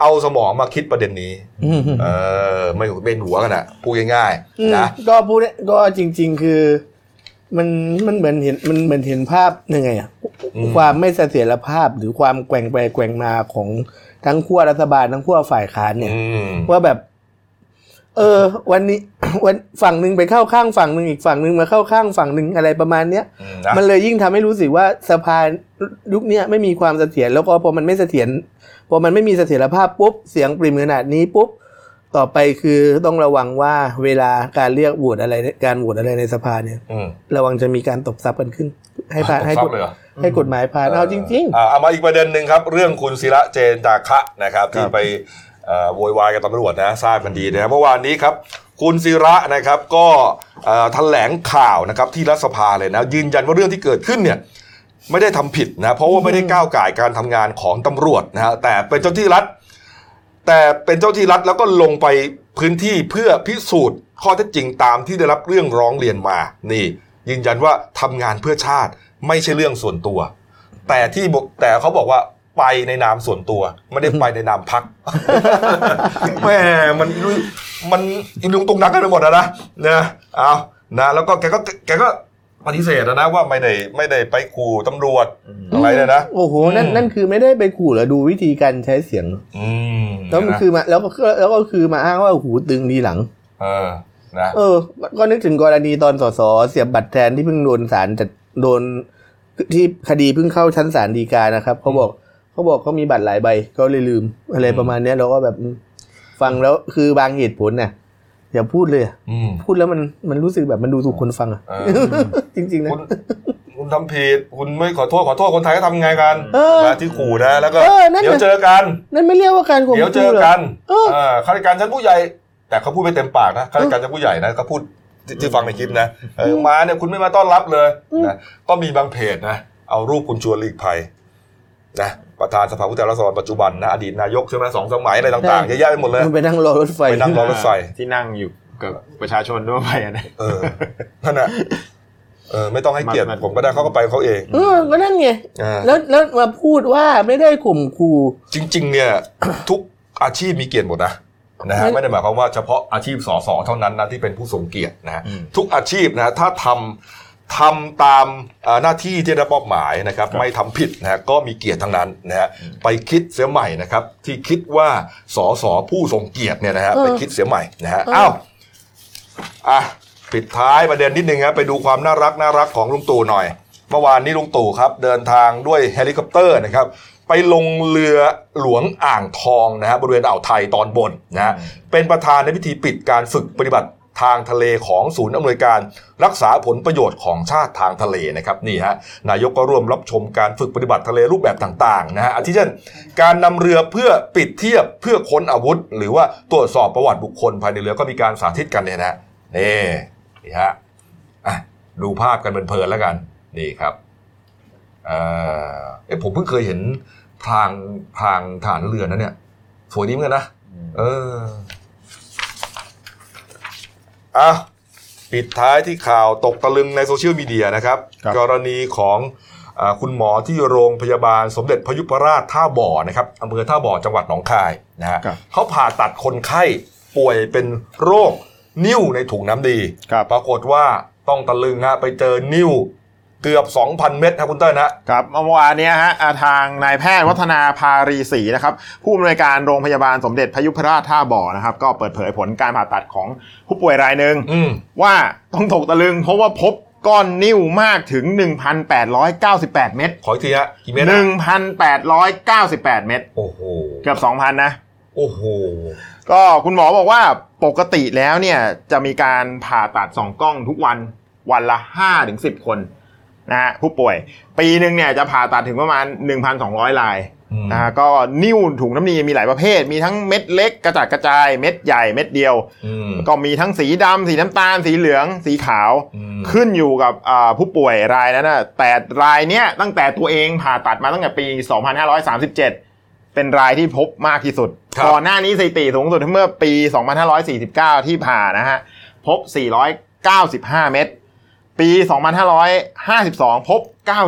เอาสมองมาคิดประเด็นนี้เออไม่เป็นหัวกันอะพูดง่ายอืมๆนะก็พูดก็จริง ๆ คือมันมันเหมือนเห็นมันเหมือนเห็นภาพยังไงอะอืมความไม่เสถียรภาพหรือความแกว่งไปแกว่งมาของ ทั้งขั้วรัฐบาลทั้งขั้วฝ่ายค้านเนี่ยอืมว่าแบบ เออ วันนี้ วันฝั่งหนึ่งไปเข้าข้างฝั่งหนึ่งอีกฝั่งหนึ่งมาเข้าข้างฝั่งหนึ่งอะไรประมาณเนี้ยอืมนะมันเลยยิ่งทำให้รู้สึกว่าสภายุคเนี้ยไม่มีความเสถียรแล้วก็พอมันไม่เสถียรพอมันไม่มีเสถียรภาพปุ๊บเสียงปริ่มขนาดนี้ปุ๊บต่อไปคือต้องระวังว่าเวลาการเรียกโหวตอะไรการโหวตอะไรในสภาเนี่ยอืมระวังจะมีการตบทรัพย์กันขึ้น ให้ผ่านให้ตกบฎเลยเหรอ ให้กฎหมายผ่านเอาจริงอ่าเอามาอีกประเด็นหนึ่งครับ เรื่องคุณศิระเจนจาคะนะครับ ที่ครับไปเอ่อโวยวายกับตำรวจนะทราบกันดีนะเมื่อวานนี้ครับ คุณศิระนะครับก็เอ่อแถลงข่าวนะครับที่รัฐสภาเลยนะยืนยันว่าเรื่องที่เกิดขึ้นเนี่ยไม่ได้ทำผิดนะเพราะว่าไม่ได้ก้าวไก่ายการทำงานของตำรวจนะฮะแต่เป็นเจ้าที่รัฐ แต่เป็นเจ้าที่รัฐแล้วก็ลงไปพื้นที่เพื่อพิสูจน์ข้อเท็จจริงตามที่ได้รับเรื่องร้องเรียนมานี่ ยืนยันว่าทำงานเพื่อชาติ ไม่ใช่เรื่องส่วนตัว แต่ที่บอกแต่เขาบอกว่าไปในนามส่วนตัว ไม่ได้ไปในนามพักแม่มันมันอิลุงตุงนักกันไปหมดอะนะนะเอานะแล้วก็แกก็แกก็ปฏิเสธนะว่าไม่ได้ไม่ได้ไปขู่ตำรวจอะไรเลยนะโอ้โหนั่นอืมนั่นคือไม่ได้ไปขู่แล้วดูวิธีการใช้เสียงอืมแล้วมันนะคือมาแล้วก็แล้วก็คือมาอ้างว่าหูตึงทีหลัง เออนะเออ ก็นึกถึงกรณีตอนสสเสียบบัตรแทนที่เพิ่งโดนศาลจัด โดนที่คดีเพิ่งเข้าชั้นศาลฎีกานะครับเขาบอกเขาบอกเขามีบัตรหลายใบก็เลยลืม อะไรประมาณเนี้ยเราก็แบบอืมฟังแล้วคือบางเหตุผลเนี่ยอย่าพูดเลยอะอืมพูดแล้วมันมันรู้สึกแบบมันดูถูกคนฟังอะเออจริงๆนะคุณคุณทำผิดคุณไม่ขอโทษขอโทษคนไทยก็ทำไงกันเออนะที่ขู่นะแล้วก็เออนั่นน่ะเดี๋ยวเจอกัน นั่นไม่เรียกว่าการข่มเดี๋ยวเจขู่อหรอกันเออเออข้าราชการชั้นผู้ใหญ่ แต่เขาพูดไม่เต็มปากนะข้าราชการชั้นผู้ใหญ่นะเขาพูดที่ ที่ฟังในคลิปนะเออมาเนี่ยคุณไม่มาต้อนรับเลยอืมนะก็มีบางเพจนะเอารูปคุณชวนหลีกภัยนะประธานสภาผู้แทนราษฎรปัจจุบันนะอดีตนายกใช่ไหมสองสมัยอะไรต่างๆเยอะแยะไปหมดเลยมันไปนั่งรอรถไฟไปนั่งรอรถไฟที่นั่งอยู่กับประชาชนทั่วไปอะนะเออนั่นน่ะเออไม่ต้องให้เกียรติมันผมก็ได้เขาก็ไปเขาเองเออก็นั่นไงอ่าแล้วแล้วมาพูดว่าไม่ได้ข่มขู่จริง ๆ เนี่ย ทุกอาชีพมีเกียรติหมดนะ นะฮะไม่ไม่ได้หมายความว่าเฉพาะอาชีพสสเท่านั้นนะที่เป็นผู้ทรงเกียรตินะฮะอืมทุกอาชีพนะถ้าทำทำตามอ่าหน้าที่ที่ได้รับมอบหมายนะครับไม่ทำผิดนะฮะก็มีเกียรติทั้งนั้นนะฮะไปคิดเสียใหม่นะครับ ที่คิดว่าสสผู้ทรงเกียรติเนี่ยนะฮะไปคิดเสียใหม่นะฮะอ้าวอะปิดท้ายประเด็นนิดนึงครับไปดูความน่ารักน่ารักของลุงตู่หน่อย เมื่อวานนี้ลุงตู่ครับ เดินทางด้วยเฮลิคอปเตอร์นะครับ ไปลงเรือหลวงอ่างทองนะฮะบริเวณอ่าวไทยตอนบนนะฮะเป็นประธานในพิธีปิดการฝึกปฏิบัติทางทะเลของศูนย์อำนวยการรักษาผลประโยชน์ของชาติทางทะเลนะครับนี่ฮะนายกก็ร่วมรับชมการฝึกปฏิบัติทะเลรูปแบบต่างๆนะฮะอาทิเช่น การนำเรือเพื่อปิดเทียบเพื่อค้นอาวุธ หรือว่าตรวจสอบประวัติบุคคลภายในเรือก็มีการสาธิตกันเนี่ยนะนี่นี่ฮะอะดูภาพกันเพลินๆแล้วกันนี่ครับเอ่อเอ้ผมเพิ่งเคยเห็น พรางพรางฐานเรือนะเนี่ยสวยดีเหมือนกันนะเอออะปิดท้ายที่ข่าวตกตะลึงในโซเชียลมีเดียนะครับครับกรณีของอาคุณหมอที่โรงพยาบาลสมเด็จพยุพราชท่าบ่อนะครับอำเภอท่าบ่อจังหวัดหนองคายนะฮะครับเขาผ่าตัดคนไข้ป่วยเป็นโรคนิ่วในถุงน้ำดีครับปรากฏว่าต้องตะลึงฮะไปเจอนิ่ว เกือบ 2,000 เม็ดครับคุณเต้นนะครับเมื่อวานเนี้ยฮะอ่าทางนายแพทย์วัฒนาภารีศรีนะครับ ผู้อำนวยการโรงพยาบาลสมเด็จพยุพราชท่าบ่อนะครับ ก็เปิดเผยผลการผ่าตัดของผู้ป่วยรายหนึ่งอืมว่าต้องตกตะลึงเพราะว่าพบก้อนนิ่วมากถึง 1,898 เม็ดขออีกทีฮะกี่เม็ดนะ1,898 เม็ดโอ้โหเกือบ 2,000 นะ โอ้โหก็คุณหมอบอกว่าปกติแล้วเนี่ยจะมีการผ่าตัดสองกล้องทุกวันวันละ5ถึง10 คน นะฮะผู้ป่วย ปีหนึ่งเนี่ยจะผ่าตัดถึงประมาณ 1,200 รายอืมนะฮะก็นิ่วถุงน้ำนีมีหลายประเภท มีทั้งเม็ดเล็กกระจัดกระจายเม็ดใหญ่เม็ดเดียวอืมก็มีทั้งสีดำสีน้ำตาล สีเหลือง สีขาวอืมขึ้นอยู่กับอ่าผู้ป่วยรายนั้นนะแต่รายเนี้ยตั้งแต่ตัวเองผ่าตัดมาตั้งแต่ปี 2537 เป็นรายที่พบมากที่สุดครับก่อนหน้านี้สถิติสูงสุดเมื่อปี 2549 ที่ผ่านะฮะพบ 495 เม็ด ปี 2552 พบ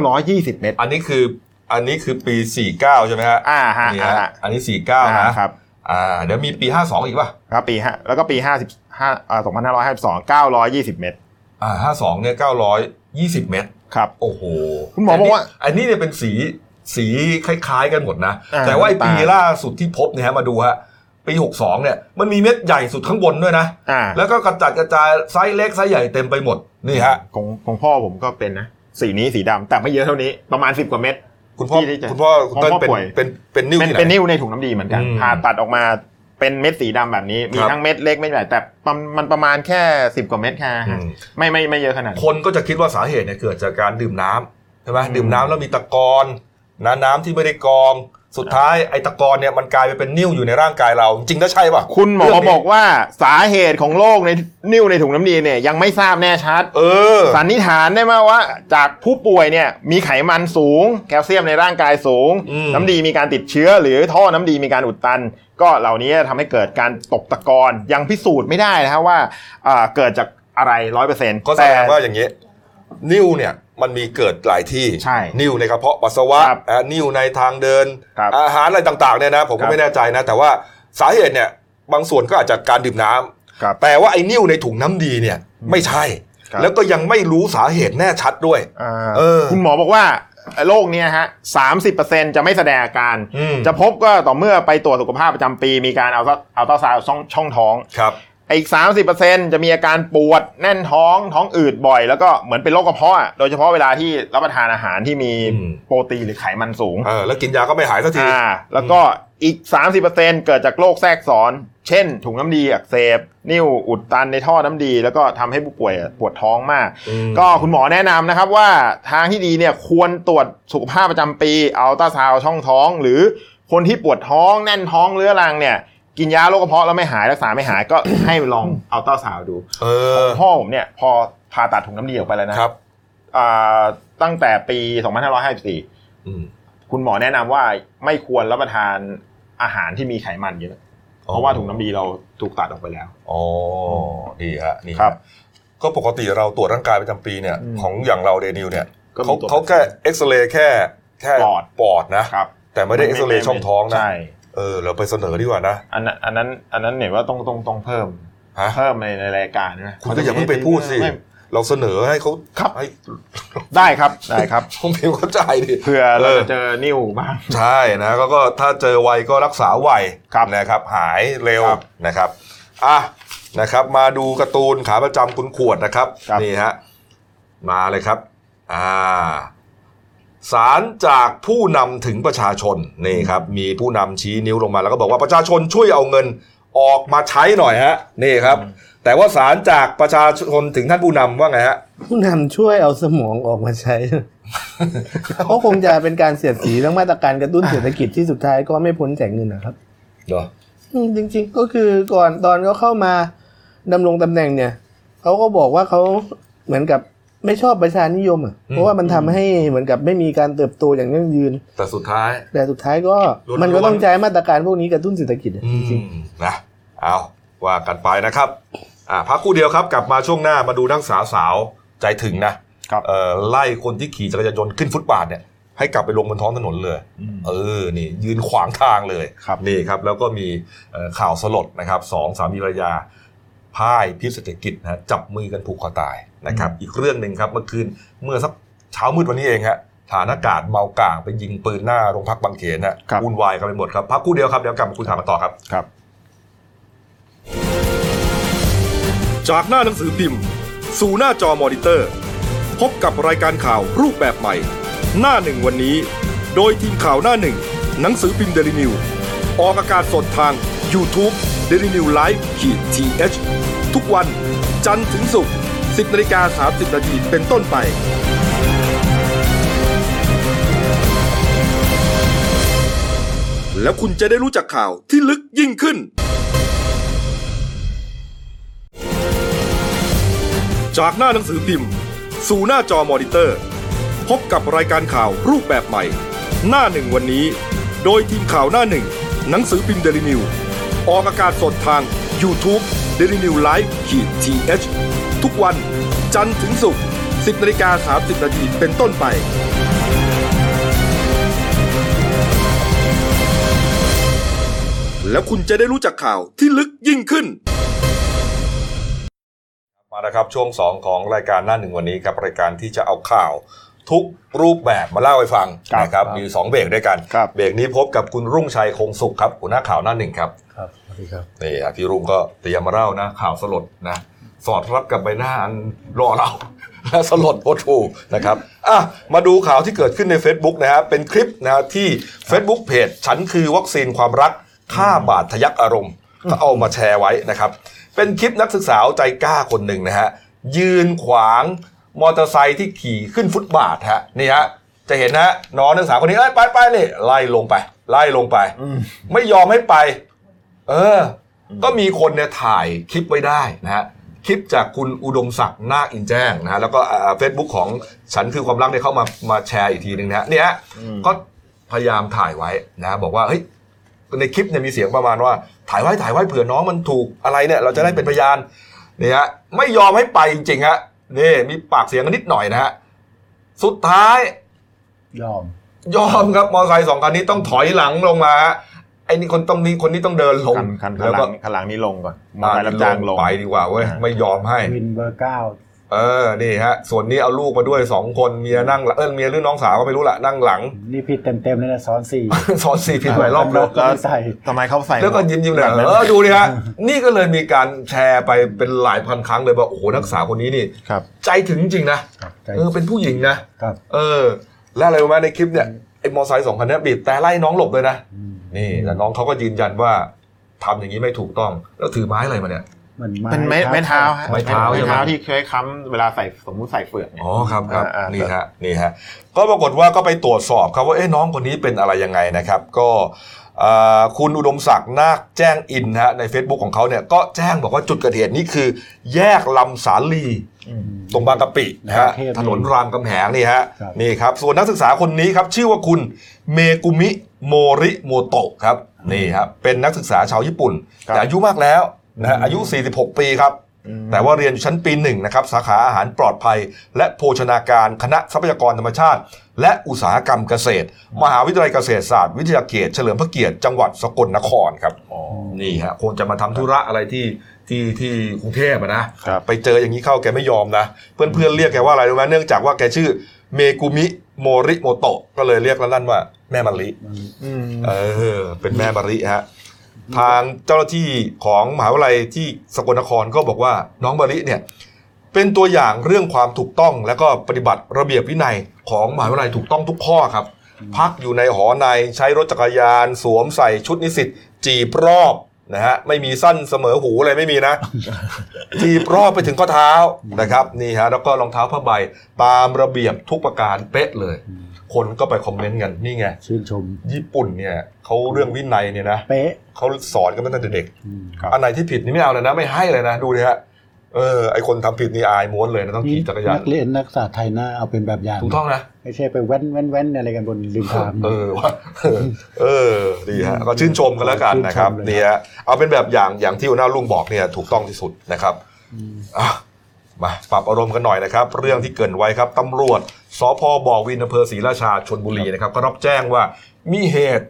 920 เม็ดอันนี้คืออันนี้คือปี 49 ใช่ไหมฮะอ่าฮะนี่อ่าฮะฮะอันนี้ 49 นะอ่าครับอ่าเดี๋ยวมีปี 52 อีกป่ะครับปีฮะแล้วก็ปี 55อ่า2552 920 เม็ดอ่า52เนี่ย920 เม็ดครับโอ้โหคุณหมอบอกว่า อันนี้เนี่ยเป็นสีสีคล้าย ๆ กันหมดนะอ่าแต่ว่าไอ้ปีน้ำตาลล่าสุดที่พบเนี่ยฮะมาดูฮะ ปี62เนี่ยมันมีเม็ดใหญ่สุดข้างบนด้วยนะอ่าแล้วก็กระจัดกระจายไซส์เล็กไซส์ใหญ่เต็มไปหมดนี่ฮะของของพ่อผมก็เป็นนะสีนี้สีดำแต่ไม่เยอะเท่านี้ประมาณ10กว่าเม็ดคุณพ่อที่ที่จะคุณพ่อคุณเต้นของพ่อเป็นป่วยเป็นเป็นนิ่วเป็นที่ไหนเป็นนิ่วในถุงน้ำดีเหมือนกันอืมผ่าตัดออกมาเป็นเม็ดสีดำแบบนี้มีครับทั้งเม็ดเล็กเม็ดใหญ่แต่มันมันประมาณแค่สิบกว่าเม็ดแค่นั้นอืฮะมไม่ไม่ไม่เยอะขนาดนั้นคนก็จะคิดว่าสาเหตุเนี่ยเกิดจากการดื่มน้ำใช่ไหมอืมดื่มน้ำแล้วมีตะกอนนะน้ำที่ไม่ได้กรอง สุดท้ายไอ้ตะกอนเนี่ยมันกลายไปเป็นนิ่วอยู่ในร่างกายเรา จริงๆแล้วใช่ป่ะคุณหมอเรื่งนี้บอกว่าสาเหตุของโรคในนิ่วในถุงน้ำดีเนี่ยยังไม่ทราบแน่ชัด เออสันนิษฐานได้มาว่า จากผู้ป่วยเนี่ยมีไขมันสูง แคลเซียมในร่างกายสูงอืมน้ำดีมีการติดเชื้อ หรือท่อน้ำดีมีการอุดตัน ก็เหล่านี้ทำให้เกิดการตกตะกอนยังพิสูจน์ไม่ได้นะครับว่าอ่าเกิดจากอะไรร้อยเปอร์เซ็นต์ก็แสดงว่าอย่างนี้ นิ่วเนี่ยมันมีเกิดหลายที่ใช่นิ่วในกระเพาะปัสสาวะครับอะนิ่วในทางเดิน ครับอาหารอะไรต่างๆเนี่ยนะผมครัก็บไม่แน่ใจนะ แต่ว่าสาเหตุเนี่ยบางส่วนก็อาจจะการดื่มน้ำครับแต่ว่าไอ้นิ่วในถุงน้ำดีเนี่ยไม่ใช่ ครับ แล้วก็ยังไม่รู้สาเหตุแน่ชัดด้วย อ่าเออคุณหมอบอกว่าโรคเนี้ยฮะสามสิบเปอร์เซ็นจะไม่แสดงอาการ อืม จะพบก็ต่อเมื่อไปตรวจสุขภาพประจำปี มีการเอาเอาต้าซาวช่องช่องท้อง ครับ อีกสามสิบเปอร์เซ็นจะมีอาการปวดแน่นท้องท้องอืดบ่อย แล้วก็เหมือนเป็นโรคกระเพาะอะโดยเฉพาะเวลาที่รับประทานอาหารที่มีอืมโปรตีนหรือไขมันสูงเออแล้วกินยาก็ไม่หายสักทีอ่าแล้วก็อีก 30%เกิดจากโรคแทรกซ้อน เช่น ถุงน้ำดีอักเสบ นิ่วอุดตันในท่อน้ำดี แล้วก็ทำให้ผู้ป่วยปวดท้องมากอืมก็คุณหมอแนะนำนะครับว่าทางที่ดีเนี่ยควรตรวจสุขภาพประจำปี เอาตราซาวด์ช่องท้อง หรือคนที่ปวดท้องแน่นท้องเรื้อรังเนี่ย กินยาโรคกระเพาะแล้วไม่หายรักษาไม่หายก็ให้ลองเอาตราซาวด์ดูเออพ่อผมเนี่ยพอผ่าตัดถุงน้ำดีออกไปแล้วนะครับอ่าตั้งแต่ปี 2554อืมคุณหมอแนะนำว่าไม่ควรรับประทานอาหารที่มีไขมันเยอะเพราะว่าถุงน้ำดีเราถูกตัดออกไปแล้วอ๋อดีฮะนี่ครับก็ปกติเราตรวจร่างกายประจำปีเนี่ยอืมของอย่างเราเดนิวเนี่ยก็มีเขาตรวจเขาแค่เอ็กซเรย์แค่แค่ปอดปอดนะครับแต่ไม่ได้เอ็กซเรย์ช่องท้องนะใช่ เออเราไปเสนอดีกว่านะอันนั้นอันนั้นอันนั้นเห็นว่าต้องต้องต้องเพิ่มฮะเพิ่มในในรายการนะคุณก็อย่าเพิ่งไปพูดสิ ไม่เราเสนอให้เขาครับให้ได้ครับได้ครับผมพิมเข้าใจดิเผื่อเราเออจะเจอนิ่วบ้างใช่นะก็ก็ถ้าเจอไวก็รักษาไวครับนะครับ หายเร็วครับนะครับอะนะครับมาดูการ์ตูนขาประจำคุณขวดนะครับครับนี่ฮะมาเลยครับ อ่า สารจากผู้นำถึงประชาชนนี่ครับมีผู้นำชี้นิ้วลงมาแล้วก็บอกว่าประชาชนช่วยเอาเงินออกมาใช้หน่อยฮะนี่ครับ แต่ว่าสารจากประชาชนถึงท่านผู้นำว่าไงฮะผู้นำช่วยเอาสมองออกมาใช้เขาคงจะเป็นการเสียดสีทั้งมาตรการกระตุ้นเศรษฐกิจที่สุดท้ายก็ไม่พ้นจากเงินนะครับเหรออืมจริง ๆ ก็คือก่อนตอนเขาเข้ามาดำรงตำแหน่งเนี่ยเขาก็บอกว่าเขาเหมือนกับ ไม่ชอบประชานิยมอะเพราะว่ามันทำให้เหมือนกับไม่มีการเติบโตอย่างยั่งยืน แต่สุดท้าย แต่สุดท้ายก็ล้วนๆมันก็ต้องใช้มาตรการพวกนี้กระตุ้นเศรษฐกิจอะอืจริงมนะเอาว่ากันไปนะครับอ่าพักครู่เดียวครับ กลับมาช่วงหน้ามาดูนักสาวสาวใจถึงนะครับเอ่อไล่คนที่ขี่จักรยานยนต์ขึ้นฟุตบาทเนี่ยให้กลับไปลงบนท้องถนนเลย เออ นี่ ยืนขวางทางเลยครับนี่ครับ แล้วก็มีเอ่อข่าวสลดนะครับสองสามีภรรยา พ่ายพิษเศรษฐกิจนะจับมือกันผูกคอตายนะครับ อีกเรื่องหนึ่งครับเมื่อคืนเมื่อสักเช้ามืดวันนี้เองฮะฐานอากาศเมากลางไปยิงปืนหน้าโรงพักบางเขนนะวุ่นวายกันไปหมดครับพักครู่เดียวครับเดี๋ยวกลับมาคุยข่าวกันต่อครับครับ จากหน้าหนังสือพิมพ์ สู่หน้าจอมอนิเตอร์ พบกับรายการข่าวรูปแบบใหม่ หน้าหนึ่งวันนี้ โดยทีมข่าวหน้าหนึ่งหนังสือพิมพ์เดลิวิวออกอากาศสดทาง YouTube d e l i n e w Live ขีดทีเทุกวันจันทร์ถึงศุกร์10นาฬิกา30นาทีเป็นต้นไป แล้วคุณจะได้รู้จักข่าวที่ลึกยิ่งขึ้น จากหน้าหนังสือพิมพ์ สู่หน้าจอมอนิเตอร์ พบกับรายการข่าวรูปแบบใหม่ หน้าหนึ่งวันนี้ โดยทีมข่าวหน้าหนึ่งหนังสือพิมพ์เดลินิวส์ ออกอากาศสดทาง YouTube d e l i n e w Live ขีด TH ทุกวันจันทร์ถึงศุกร์10นาฬิกา30นาทีเป็นต้นไป แล้วคุณจะได้รู้จักข่าวที่ลึกยิ่งขึ้น มานะครับช่วง 2 ของรายการหน้าหนึ่งวันนี้ครับรายการที่จะเอาข่าว ทุกรูปแบบมาเล่าให้ฟังครับนะครับครับมี 2 เบรกด้วยกันครับเบรกนี้พบกับคุณรุ่งชัยคงสุขครับหัวหน้าข่าวหน้าหนึ่งครับครับสวัสดีครับนี่อะพี่รุ่งก็เตรียมมาเล่านะข่าวสลดนะสอดรับกับใบหน้าอันรอเราและสลดโคตรทูนะครับอะมาดูข่าวที่เกิดขึ้นใน Facebook นะฮะเป็นคลิปนะฮะที่ Facebook เพจฉันคือวัคซีนความรักฆ่าบาดทะยักอารมณ์ก็เอามาแชร์ไว้นะครับ เป็นคลิปนักศึกษาใจกล้าคนหนึ่งนะฮะยืนขวาง มอเตอร์ไซค์ที่ขี่ขึ้นฟุตบาทฮะนี่ฮะจะเห็นนะฮะน้องนักศึกษาคนนี้เอ้ยไปไปนี่ไล่ลงไป ไล่ลงไป ไม่ยอมให้ไป เออ ก็มีคนเนี่ยถ่ายคลิปไว้ได้นะฮะคลิปจากคุณอุดมศักดิ์นาคอินแจ้งนะฮะแล้วก็เฟซบุ๊กของฉันคือความรักเนี่ยเข้ามามาแชร์อีกทีหนึ่งนะฮะเนี่ยฮะก็พยายามถ่ายไว้นะบอกว่าเฮ้ยเในคลิปเนี่ยมีเสียงประมาณว่า ถ่ายไว้ถ่ายไว้เผื่อน้องมันถูกอะไรเนี่ย เราจะได้เป็นพยานนี่ฮะไม่ยอมให้ไปจริงๆฮะ นี่มีปากเสียงกันนิดหน่อยนะฮะสุดท้าย ยอม ยอมครับมอเตอร์ไซค์สองคันนี้ต้องถอยหลังลงมาฮะไอ้นี่คนต้องนี้คนนี้ต้องเดินลงคันคันคันแล้วหลัก็งคันหลังนี้ลงก่อนมอเตอร์ไซค์รับจ้างลงไปดีกว่าเว้ยอ่าไม่ยอมให้วินเบอร์เก้า เออ นี่ฮะ ส่วนนี้เอาลูกมาด้วยสองคนเมียนั่งหลังเออเมียหรือน้องสาวก็ไม่รู้แหละนั่งหลัง นี่ผิดเต็มๆเลยนะซ้อนสี่ซ้อนสี่ผิดหลายรอบนเลยกก็ไม่ใส่ ทำไมเขาใส่แล้วก็ยิ้มยิ้มๆเลยแบบนั้น เออดูดิฮะ นี่ก็เลยมีการแชร์ไปเป็นหลายพันครั้งเลยว่าโอ้โหนักศึกษาคนนี้นี่ ครับ ใจถึงจริงๆนะครับใจเออเป็นผู้หญิงนะ ครับเออ และอะไรรู้ไหมในคลิปเนี่ยไอ้มอเตอร์ไซค์สองคันเนี้ยบีบแต่ไล่น้องหลบเลยนะนี่แต่น้องเขาก็ยืนยันว่าทำอย่างนี้ไม่ถูกต้อง แล้วถือไม้อะไรมาเนี่ย เหมือนเป็นไม้ไม้เท้าฮะไม้เท้าใช่ไหมไม้เท้าที่เคยค้ำเวลาใส่สมมุติใส่เฟือกเนี่ยอ๋อครับครับอ่าๆนี่ฮะนี่ฮะก็ปรากฏว่าก็ไปตรวจสอบครับว่าเอ๊ะน้องคนนี้เป็นอะไรยังไงนะครับ ก็เอ่อคุณอุดมศักดิ์นาคแจ้งอินนะฮะใน Facebook ของเขาเนี่ยก็แจ้งบอกว่าจุดเกิดเหตุนี่คือ แยกลำสาลีอืมตรงบางกะปินะฮะเทพถนนรามคำแหงนี่ฮะครับนี่ครับส่วนนักศึกษาคนนี้ครับชื่อว่าคุณเมกุมิโมริโมโตะครับนี่ครับเป็นนักศึกษาชาวญี่ปุ่นครับแต่อายุมากแล้ว นะฮะอายุ 46 ปีครับอืมแต่ว่าเรียนอยู่ชั้นปีหนึ่งนะครับสาขาอาหารปลอดภัย และโภชนาการคณะทรัพยากรธรรมชาติ และอุตสาหกรรมเกษตร มหาวิทยาลัยเกษตรศาสตร์วิทยาเขตเฉลิมพระเกียรติจังหวัดสกลนครครับนี่ฮะคงจะมาทำธุระอะไรที่ที่ที่กรุงเทพอะนะครับไปเจออย่างนี้เข้าแกไม่ยอมนะ เพื่อนเพื่อนๆเรียกแกว่าอะไรรู้ไหมเนื่องจากว่าแกชื่อเมกุมิโมริโมโตะก็เลยเรียกลั่นๆว่าแม่มะลิอืมเออเป็นแม่มะลิฮะ ทางเจ้าหน้าที่ของมหาวิทยาลัยที่สกลนครก็บอกว่าน้องมะลิเนี่ยเป็นตัวอย่างเรื่องความถูกต้องและก็ปฏิบัติระเบียบวินัยของมหาวิทยาลัยถูกต้องทุกข้อครับ พักอยู่ในหอในใช้รถจักรยาน สวมใส่ชุดนิสิตจีบรอบนะฮะไม่มีสั้นเสมอหูอะไรไม่มีนะ จีบรอบไปถึงข้อเท้านะครับนี่ฮะแล้วก็รองเท้าผ้าใบตามระเบียบทุกประการเป๊ะเลย คนก็ไปคอมเมนต์กันนี่ไงชื่นชม ญี่ปุ่นเนี่ยเขาเรื่องวินัยเนี่ยนะเป๊ะเขาสอนกันมาตั้งแต่เด็กอืมครับอันไหนที่ผิดนี่ไม่เอาเลยนะ ไม่ให้เลยนะ ดูดิฮะเออไอคนทำผิดนี่อายม้วนเลยนะต้องนี่ขี่จักรยานนักเรียนนักศึกษาไทยน่าเอาเป็นแบบอย่างถูกต้องนะไม่ใช่ไปแว้นแว้นแว้นอะไรกันบนริมทางเออว่าเออเออดีฮะก็ชื่นชมกันแล้วกันนะครับชื่นชมเลยนี่ฮะเอาเป็นแบบอย่างอย่างที่หัวหน้าลุงบอกเนี่ยถูกต้องที่สุดนะครับอะมาปรับอารมณ์กันหน่อยนะครับ เรื่องที่เกรินไว้ครับตำรวจ สพบ่อวินอำเภอศรีราชาชนบุรีนะครับ ก็รับแจ้งว่ามีเหตุ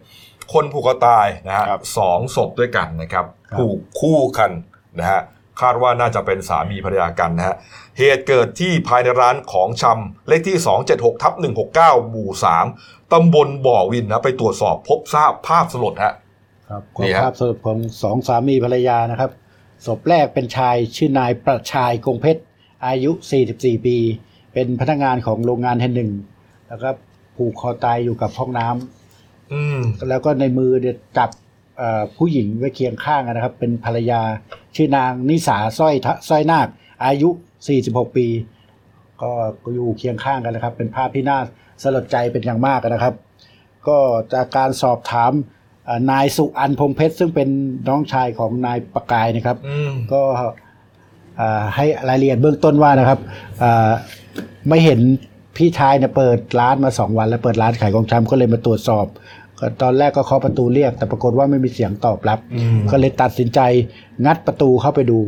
คนผูกคอตายนะฮะครับสองศพด้วยกันนะครับครับผูกคู่กันนะฮะคาดว่าน่าจะเป็นสามีภรรยากันนะฮะ เหตุเกิดที่ภายในร้านของชำเลขที่ 276ทับ169 หมู่ 3 ตำบลบ่อวินนะไปตรวจสอบพบทราบภาพสลดฮะ ครับนี่ขอฮะภาพสรุปของสองสามีภรรยานะครับ ศพแรกเป็นชายชื่อนายประชายคงเพชร อายุ 44 ปี เป็นพนักงานของโรงงานแห่งหนึ่ง แล้วก็ผูกคอตายอยู่กับห้องน้ำอืมแล้วก็ในมือเนี่ยจับเอ่อผู้หญิงไว้เคียงข้างนะครับ เป็นภรรยา ชื่อนางนิสาสร้อยทะสร้อยนาค อายุ 46 ปี ก็อยู่เคียงข้างกันนะครับ เป็นภาพที่น่าสลดใจเป็นอย่างมากนะครับ ก็จากการสอบถามเอ่อนายสุอันพงเพชร ซึ่งเป็นน้องชายของนายประกายนะครับอืมก็เอ่อให้รายละเอียดเบื้องต้นว่านะครับเอ่อ ไม่เห็นพี่ชายเนี่ยเปิดร้านมาสองวัน แล้วเปิดร้านขายของชำก็เลยมาตรวจสอบก็ตอนแรกก็เคาะประตูเรียก แต่ปรากฏว่าไม่มีเสียงตอบรับอืมก็เลยตัดสินใจงัดประตูเข้าไปดู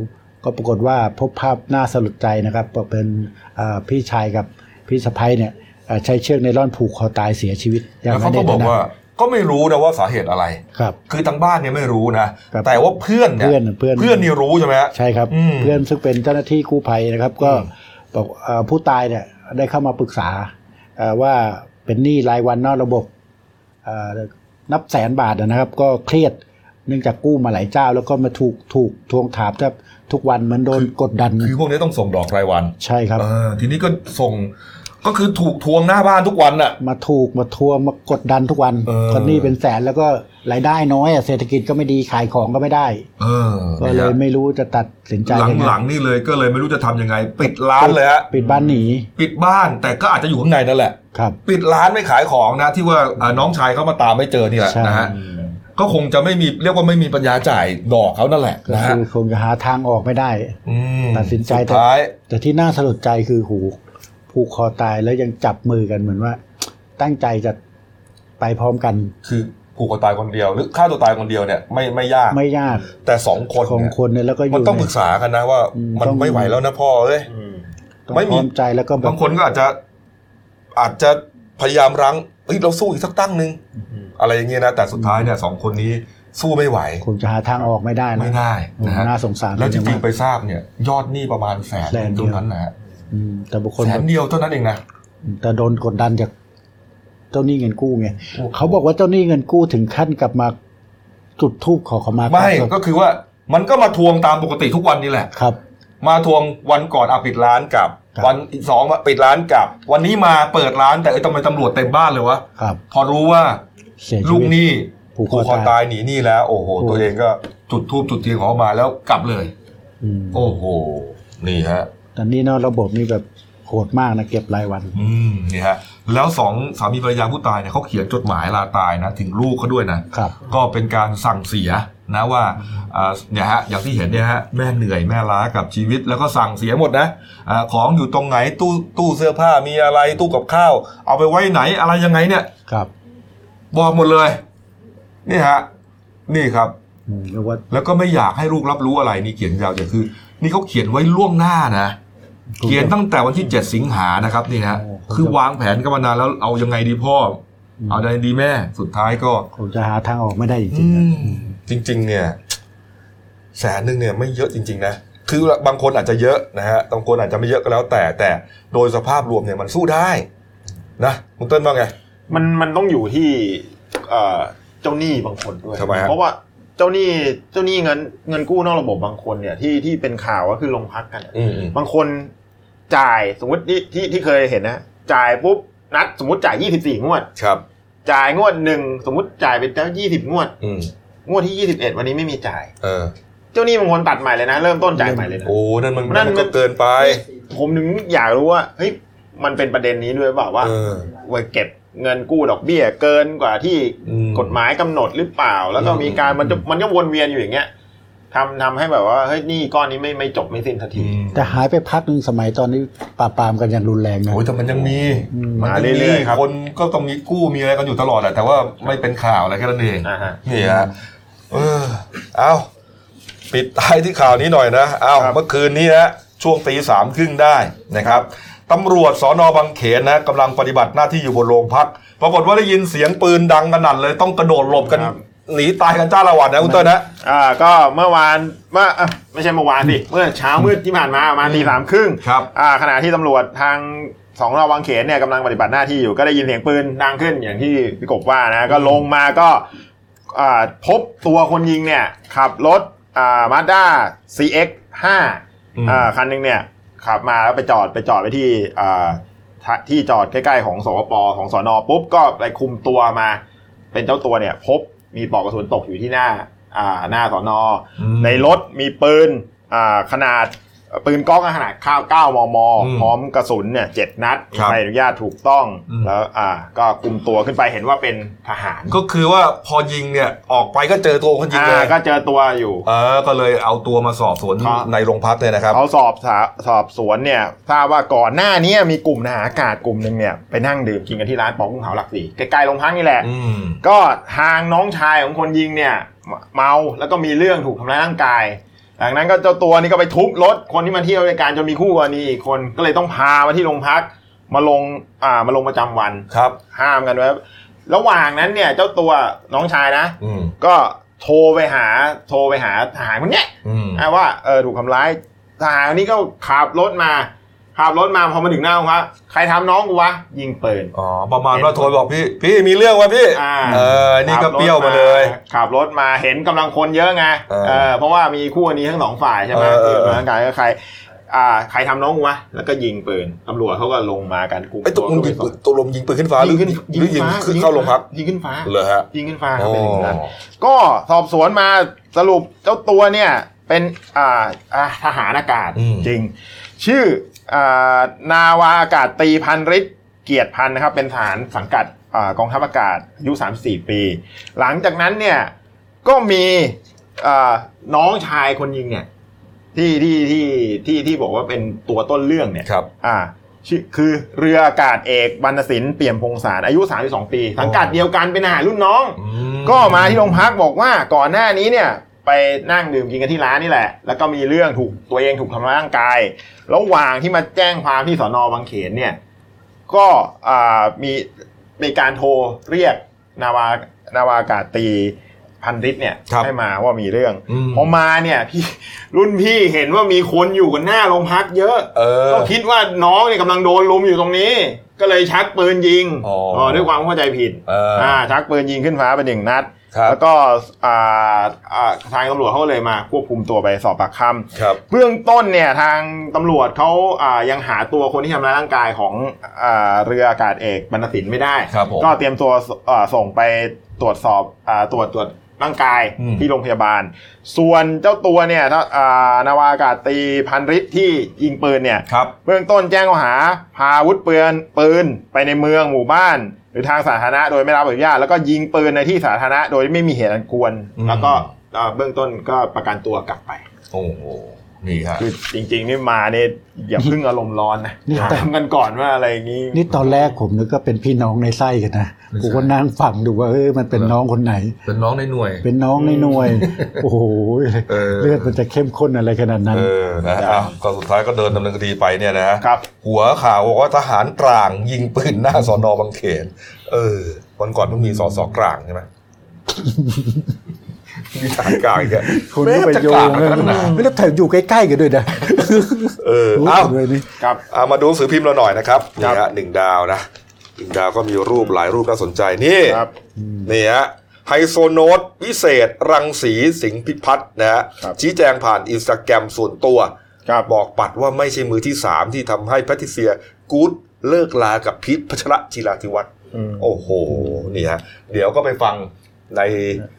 ก็ปรากฏว่าพบภาพน่าสลดใจนะครับว่าเป็นเอ่อพี่ชายกับพี่สะพ้ยเนี่ยเอ่อใช้เชือกไนล่อนผูกคอตายเสียชีวิตอย่าแล้วงเขาไม่ก็ได้บอกนะว่าก็ไม่รู้นะว่าสาเหตุอะไร ครับ คือทางบ้านเนี่ยไม่รู้นะครับแต่ว่าเพื่อนเนี่ยเพื่อนเพื่อนเพื่อนนี่รู้ใช่ไหมฮะใช่ครับอืมเพื่อนซึ่งเป็นเจ้าหน้าที่กู้ภัยนะครับ ก็อืม บอกเอ่อผู้ตายเนี่ยได้เข้ามาปรึกษาเอ่อว่าเป็นหนี้รายวันนอกระบบเอ่อนับแสนบาทนะครับ ก็เครียดเนื่องจากกู้มาหลายเจ้า แล้วก็มาถูกถูกทวงถามแทบทุกวันเหมือนโดนกดดัน คือพวกนี้ต้องส่งดอกรายวัน ใช่ครับเออทีนี้ก็ส่ง ก็คือถูกทวงหน้าบ้านทุกวันน่ะ มาถูกมาทวงมากดดันทุกวันเออ คนหนี้เป็นแสนแล้วก็รายได้น้อยอะเศรษฐกิจก็ไม่ดีขายของก็ไม่ได้เออก็เลยไม่รู้จะตัดสินใจหลังยังไงหลังๆนี่เลยก็เลยไม่รู้จะทำยังไง ปิดร้านเลยฮะปิดบ้านหนีปิดบ้านแต่ก็อาจจะอยู่ข้างในนั่นแหละ ครับ ปิดร้านไม่ขายของนะ ที่ว่าอ่าน้องชายเขามาตามไม่เจอนี่แหละใช่ นะฮะก็คงจะไม่มีเรียกว่าไม่มีปัญญาจ่ายดอกเขานั่นแหละก็นะคืฮะอคงจะหาทางออกไม่ได้ อืมตัดสินใจ สุดท้าย แต่ที่น่าสลดใจคือหู ผูกคอตายแล้วยังจับมือกันเหมือนว่า ตั้งใจจะไปพร้อมกัน คือผูกคอตายคนเดียว หรือฆ่าตัวตายคนเดียวเนี่ยไม่ไม่ยากไม่ยาก แต่สองคนของเนี่ยคนเนี่ยแล้วก็อยู่มันต้องปรึกษากันนะว่าอืมมันต้องไม่ไหวแล้วนะพ่อเอ้ยต้องไม่พมีร้อมใจแล้วก็แบบางคนก็อาจจะ อาจจะพยายามรั้งเฮ้ยเราสู้อีกสักตั้งหนึ่งอะไรอย่างเงี้ยนะแต่สุดท้ายเนี่ยสองคนนี้สู้ไม่ไหวคงจะหาทางออกไม่ได้นะไม่ได้นะฮะน่าสงสารแล้วจริงๆมากไปทราบเนี่ย ยอดหนี้ประมาณแสนแสนเดียวตรงนั้นนะฮะอืม แต่บุคคลแสนเดียวเท่านั้นเองนะแต่โดนกดดันจากเจ้าหนี้เงินกู้ไงเขาบอกว่าเจ้าหนี้เงินกู้ถึงขั้นกลับมาจุดทูบขอขมาไม่ครับก็คือว่ามันก็มาทวงตามปกติทุกวันนี่แหละครับ มาทวงวันก่อนอะปิดร้านกลับครับ วันอีกสองมาปิดร้านกลับ วันนี้มาเปิดร้านแต่เอ้ยทำไมตำรวจเต็มบ้านเลยวะครับพอรู้ว่าเสียชีลูกวิตหนี้ผูกคอผูกคอตายตายหนีหนี้แล้ว โอ้โหถูกตัวเองก็จุดทูบจุดเทียนของเขามาแล้วกลับเลยอืมโอ้โห นี่ฮะ แต่นี่เนาะระบบนี่แบบโหดมากนะเก็บรายวัน อืมนี่ฮะแล้วสองสามีภรรยาผู้ตายเนี่ยเขาเขียนจดหมายลาตายนะถึงลูกเขาด้วยนะครับ ก็เป็นการสั่งเสียนะว่าอ่าเนี่ยฮะอย่างที่เห็นเนี่ยฮะแม่เหนื่อยแม่ล้ากับชีวิตแล้วก็สั่งเสียหมดนะอาของอยู่ตรงไหนตู้ตู้เสื้อผ้ามีอะไรตู้กับข้าว เอาไปไว้ไหนอะไรยังไงเนี่ย ครับบอกหมดเลย นี่ฮะ นี่ครับ อืมเรียกว่าแล้วก็ไม่อยากให้ลูกรับรู้อะไรนี่เขียนยาวอย่างคือ นี่เขาเขียนไว้ล่วงหน้านะ เขียนตั้งแต่วันที่ 7 สิงหานะครับนี่ฮะโอ้โหคือวางแผนกันมานานแล้วเอายังไงดีพ่ออเอายังไงดีแม่สุดท้ายก็คงจะหาทางออกไม่ได้จริอืงๆนะมจริง ๆ เนี่ยแสนหนึ่งเนี่ยไม่เยอะจริง ๆ นะคือบางคนอาจจะเยอะนะฮะบางคนอาจจะไม่เยอะก็แล้วแต่แต่โดยสภาพรวมเนี่ยมันสู้ได้นะคุณเต้นว่าไงมันมันต้องอยู่ที่เอ่อเจ้าหนี้บางคนด้วยทำไมฮะเพราะว่า เจ้าหนี้เจ้าหนี้เงินเงินกู้นอกระบบบางคนเนี่ยที่ที่เป็นข่าวก็คือลงพักกันอะอืมอืมบางคนจ่ายสมมติที่ที่ที่เคยเห็นนะจ่ายปุ๊บนัดสมมติจ่าย24งวดครับ จ่ายงวดหนึ่งสมมติจ่ายไปแล้ว20งวดอืมงวดที่21วันนี้ไม่มีจ่าย เออ เจ้าหนี้บางคนตัดใหม่เลยนะ เริ่มต้นจ่ายใหม่เลยนะโอ้นั่นมันนั่นมันก็เกินไป ผมถึงอยากรู้ว่าเฮ้ยมันเป็นประเด็นนี้ด้วยเปล่าว่าเออว่าเก็บ เงินกู้ดอกเบี้ยเกินกว่าที่อืมกฎหมายกำหนดหรือเปล่า แล้วก็อืมมีการมันจะมันก็วนเวียนอยู่อย่างเงี้ยทำทำให้แบบว่าเฮ้ยหนี่ก้อนนี้ไม่ไม่จบไม่สิ้นสักทีอืมแต่หายไปพักหนึ่งสมัยตอนนี้ปราบปรามกันอย่างรุนแรงนะโอ้ยแต่มันยังมีอืมมันมายังเรื่อยๆครับคนก็ต้องมีกู้มีอะไรกันอยู่ตลอดแหละแต่ว่าไม่เป็นข่าวอะไรแค่นั้นเองอ่าฮะนี่ฮะเออเอาปิดท้ายที่ข่าวนี้หน่อยนะเอาครับเมื่อคืนนี้นะช่วงตีสามครึ่งได้นะครับ ตำรวจสอนอบางเขนนะกำลังปฏิบัติหน้าที่อยู่บนโรงพัก ปรากฏว่าได้ยินเสียงปืนดังกระหน่ำเลยต้องกระโดดหลบกันหนีตายกันจ้าละวันนะคุณเต้นนะ อ่าก็เมื่อวานเมื่อเอ้าไม่ใช่เมื่อวานสิเมื่อเช้ามืดที่ผ่านมาประมาณตีสามครึ่งครับ อ่าขณะที่ตำรวจทางสองเราวังเขนเนี่ยกำลังปฏิบัติหน้าที่อยู่ก็ได้ยินเสียงปืนดังขึ้นอย่างที่พี่กบว่านะก็ลงมาก็อ่าพบตัวคนยิงเนี่ยขับรถอ่ามาด้า CX อืม5อ่าคันหนึงเนี่ย ขับมาแล้วไปจอดไปจอดไว้ที่อ่าทะที่จอดใกล้ๆของสวปของสอนอปุ๊บก็ไปคุมตัวมา เป็นเจ้าตัวเนี่ย พบมีปลอกกระสุนตกอยู่ที่หน้าอ่าหน้าสอนออืมในรถมีปืนอ่าขนาด ปืนกล้องขนาดข้าว 9มมอืมพร้อมกระสุนเนี่ยเจ็ดนัดมีครับใบอนุญาตถูกต้องอืมแล้วอ่าก็คุมตัวขึ้นไปเห็นว่าเป็นทหาร ก็คือว่าพอยิงเนี่ยออกไปก็เจอตัวคนยิงอ่าเลย ก็เจอตัวอยู่ เออ ก็เลยเอาตัวมาสอบสวนครับในโรงพักเนี่ยนะครับเขาสอบสาสอบสวนเนี่ยทราบว่าก่อนหน้านี้มีกลุ่มทหารอากาศกลุ่มหนึ่งเนี่ยไปนั่งดื่มกินกันที่ร้านปองกุ้งเผาหลักสี่ใกล้ๆโรงพักนี่แหละอืมก็ทางน้องชายของคนยิงเนี่ยเมาแล้วก็มีเรื่องถูกทำร้ายร่างกาย จากนั้นก็เจ้าตัวนี้ก็ไปทุบรถคนที่มาเที่ยวด้วยกันจนมีคู่กรณีอีกคนก็เลยต้องพามาที่โรงพักมาลงอ่ามาลงประจำวันครับ ห้ามกันไว้ระหว่างนั้นเนี่ยเจ้าตัวน้องชายนะอืมก็โทรไปหาโทรไปหาทหารคนเนี้ยอืมอะว่าเออถูกทำร้ายทหารคนนี้ก็ขับรถมา ขับรถมาพอมาถึงหน้าโรงพักใครทำน้องกูวะยิงปืนอ๋อประมาณว่าโทรบอกพี่ พี่มีเรื่องวะพี่อ่าเออนี่ก็เปรี้ยวมาเลยขับรถมาเห็นกำลังคนเยอะไงเออเออเพราะว่ามีคู่กรณีทั้งสองฝ่ายใช่ไหมเออเออที่ร่างกายก็ใครอ่าใครทำน้องกูวะแล้วก็ยิงปืนตำรวจเขาก็ลงมากันกลุ่มไอ้ตกลงยิงปืนตกลงยิงปืนขึ้นฟ้าหรือยิงขึ้นหรือยิงขึ้นเข้าโรงพักยิงขึ้นฟ้าเหรอฮะยิงขึ้นฟ้าครับอ๋อเป็นอย่างนั้นก็สอบสวนมาสรุปเจ้าตัวเนี่ยเป็นอ่าอ่าทหารอากาศอืมจริง ชื่ออ่า นาวาอากาศตรีพันฤทธิ์เกียรติพันธ์นะครับ เป็นทหารสังกัดอากองทัพอากาศอายุ 34 ปี หลังจากนั้นเนี่ยก็มีอ่าน้องชายคนยิงเนี่ยที่ที่ที่ที่ที่บอกว่าเป็นตัวต้นเรื่องเนี่ยครับอ่าชื่อคือเรืออากาศเอกบรรณสินเปี่ยมพงศารอายุ 32 ปี สังกัดเดียวกันเป็นอาหารรุ่นน้องอืมก็มาที่โรงพักบอกว่าก่อนหน้านี้เนี่ย ไปนั่งดื่มกินกันที่ร้านนี่แหละ แล้วก็มีเรื่องถูกตัวเองถูกทำร้ายร่างกาย ระหว่างที่มาแจ้งความที่สอนอบางเขนเนี่ย ก็อ่ามีมีการโทรเรียกนาวานาวากาศตรีพันฤทธิ์เนี่ยครับให้มาว่ามีเรื่องอืมพอมาเนี่ยพี่รุ่นพี่เห็นว่ามีคนอยู่กันหน้าโรงพักเยอะเออก็คิดว่าน้องเนี่ยกำลังโดนลุมอยู่ตรงนี้ ก็เลยชักปืนยิงอ๋ออ๋อด้วยความเข้าใจผิดเอออ่ชักปืนยิงขึ้นฟ้าไปหนึ่งนัดครับ แล้วก็อ่าอ่าทางตำรวจเขาก็เลยมาควบคุมตัวไปสอบปากคำครับเบื้องต้นเนี่ยทางตำรวจเขาอ่ายังหาตัวคนที่ทำร้ายร่างกายของอ่าเรืออากาศเอกบรรณสินไม่ได้ครับผมก็เตรียมตัวอ่าส่งไปตรวจสอบอ่าตรวจตรวจร่างกายอืมที่โรงพยาบาล ส่วนเจ้าตัวเนี่ยถ้าอ่านาวาอากาศตรีพันฤทธิ์ที่ยิงปืนเนี่ยครับเบื้องต้นแจ้งข้อหาพาอาวุธปืนปืนไปในเมืองหมู่บ้าน หรือทางสาธารณะโดยไม่รับอนุญาตแล้วก็ยิงปืนในที่สาธารณะโดยไม่มีเหตุอันควรอืมแล้วก็อ่าเบื้องต้นก็ประกันตัวกลับไป โอ้ โหนี่ฮะคือจริงๆนี่มาเนี่ยอย่าเพิ่งอารมณ์ร้อนนะนี่แต่ทำกันก่อนว่าอะไรอย่างนี้ นี่ตอนแรกผมนึกว่าเป็นพี่น้องในไส้กันนะไม่ใช่ผมก็นั่งฟังดูว่าเออมันเป็นน้องคนไหน เป็นน้องในหน่วย เป็นน้องในหน่วย โอ้โหเออเลือดมันจะเข้มข้นอะไรขนาดนั้นเออนะอ้าวก็สุดท้ายก็เดินดำเนินคดีไปเนี่ยนะครับ หัวข่าวบอกว่าทหารกลางยิงปืนหน้าสอนอบางเขน เออวันก่อนเพิ่งมีสอสอกลางใช่ไหม มีทหารกลางอีกอะคุณก็ไปโยงแม่นะจะกลางอะไรกันนะไม่ต้องแถวอยู่ใกล้ๆกันด้วยนะเออรู้เอ้ากันด้วยนี่ครับเอามาดูหนังสือพิมพ์เราหน่อยนะครับคนี่รับฮะหนึ่งดาวนะหนึ่งดาวก็มีรูปหลายรูปน่าสนใจนี่ครับนี่ฮะไฮโซโนตพิเศษ รังสีสิงห์พิพัฒน์นะฮะครับชี้แจงผ่านอินสตาแกรมส่วนตัวครับบอกปัดว่าไม่ใช่มือที่3ที่ทำให้แพทริเซียกู๊ดเลิกลากับพีทพัชระจิราธิวัฒน์อืมโอ้โหนี่ฮะเดี๋ยวก็ไปฟัง ใน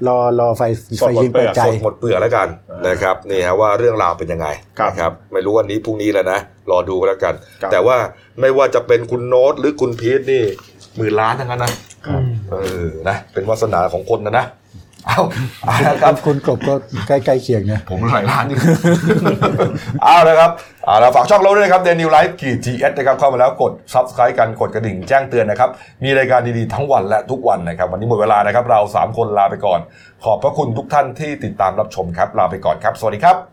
รอรอไฟสดไฟหมดยิงเปิดใจสดหมดเปลือกแล้วกันนะครับนี่ฮะว่าเรื่องราวเป็นยังไงครับนะครับไม่รู้วันนี้พรุ่งนี้แล้วนะรอดูกันแล้วกันครับแต่ว่าไม่ว่าจะเป็นคุณโน้ตหรือคุณพีทนี่หมื่นล้านทั้งนั้นนะเออนะเป็นวาสนาของคนนะนะ เอาเอาละครับคุณกบก็ใกล้ๆเคียงนะผมหลายล้านอยู่เอาละครับเอาละฝากช่องเราด้วยนะครับเดลินิวส์ขีด TH นะครับเข้ามาแล้วกด subscribe กันกดกระดิ่งแจ้งเตือนนะครับ มีรายการดีๆทั้งวันและทุกวันนะครับ วันนี้หมดเวลานะครับ เรา 3 คนลาไปก่อน ขอบพระคุณทุกท่านที่ติดตามรับชมครับ ลาไปก่อนครับ สวัสดีครับ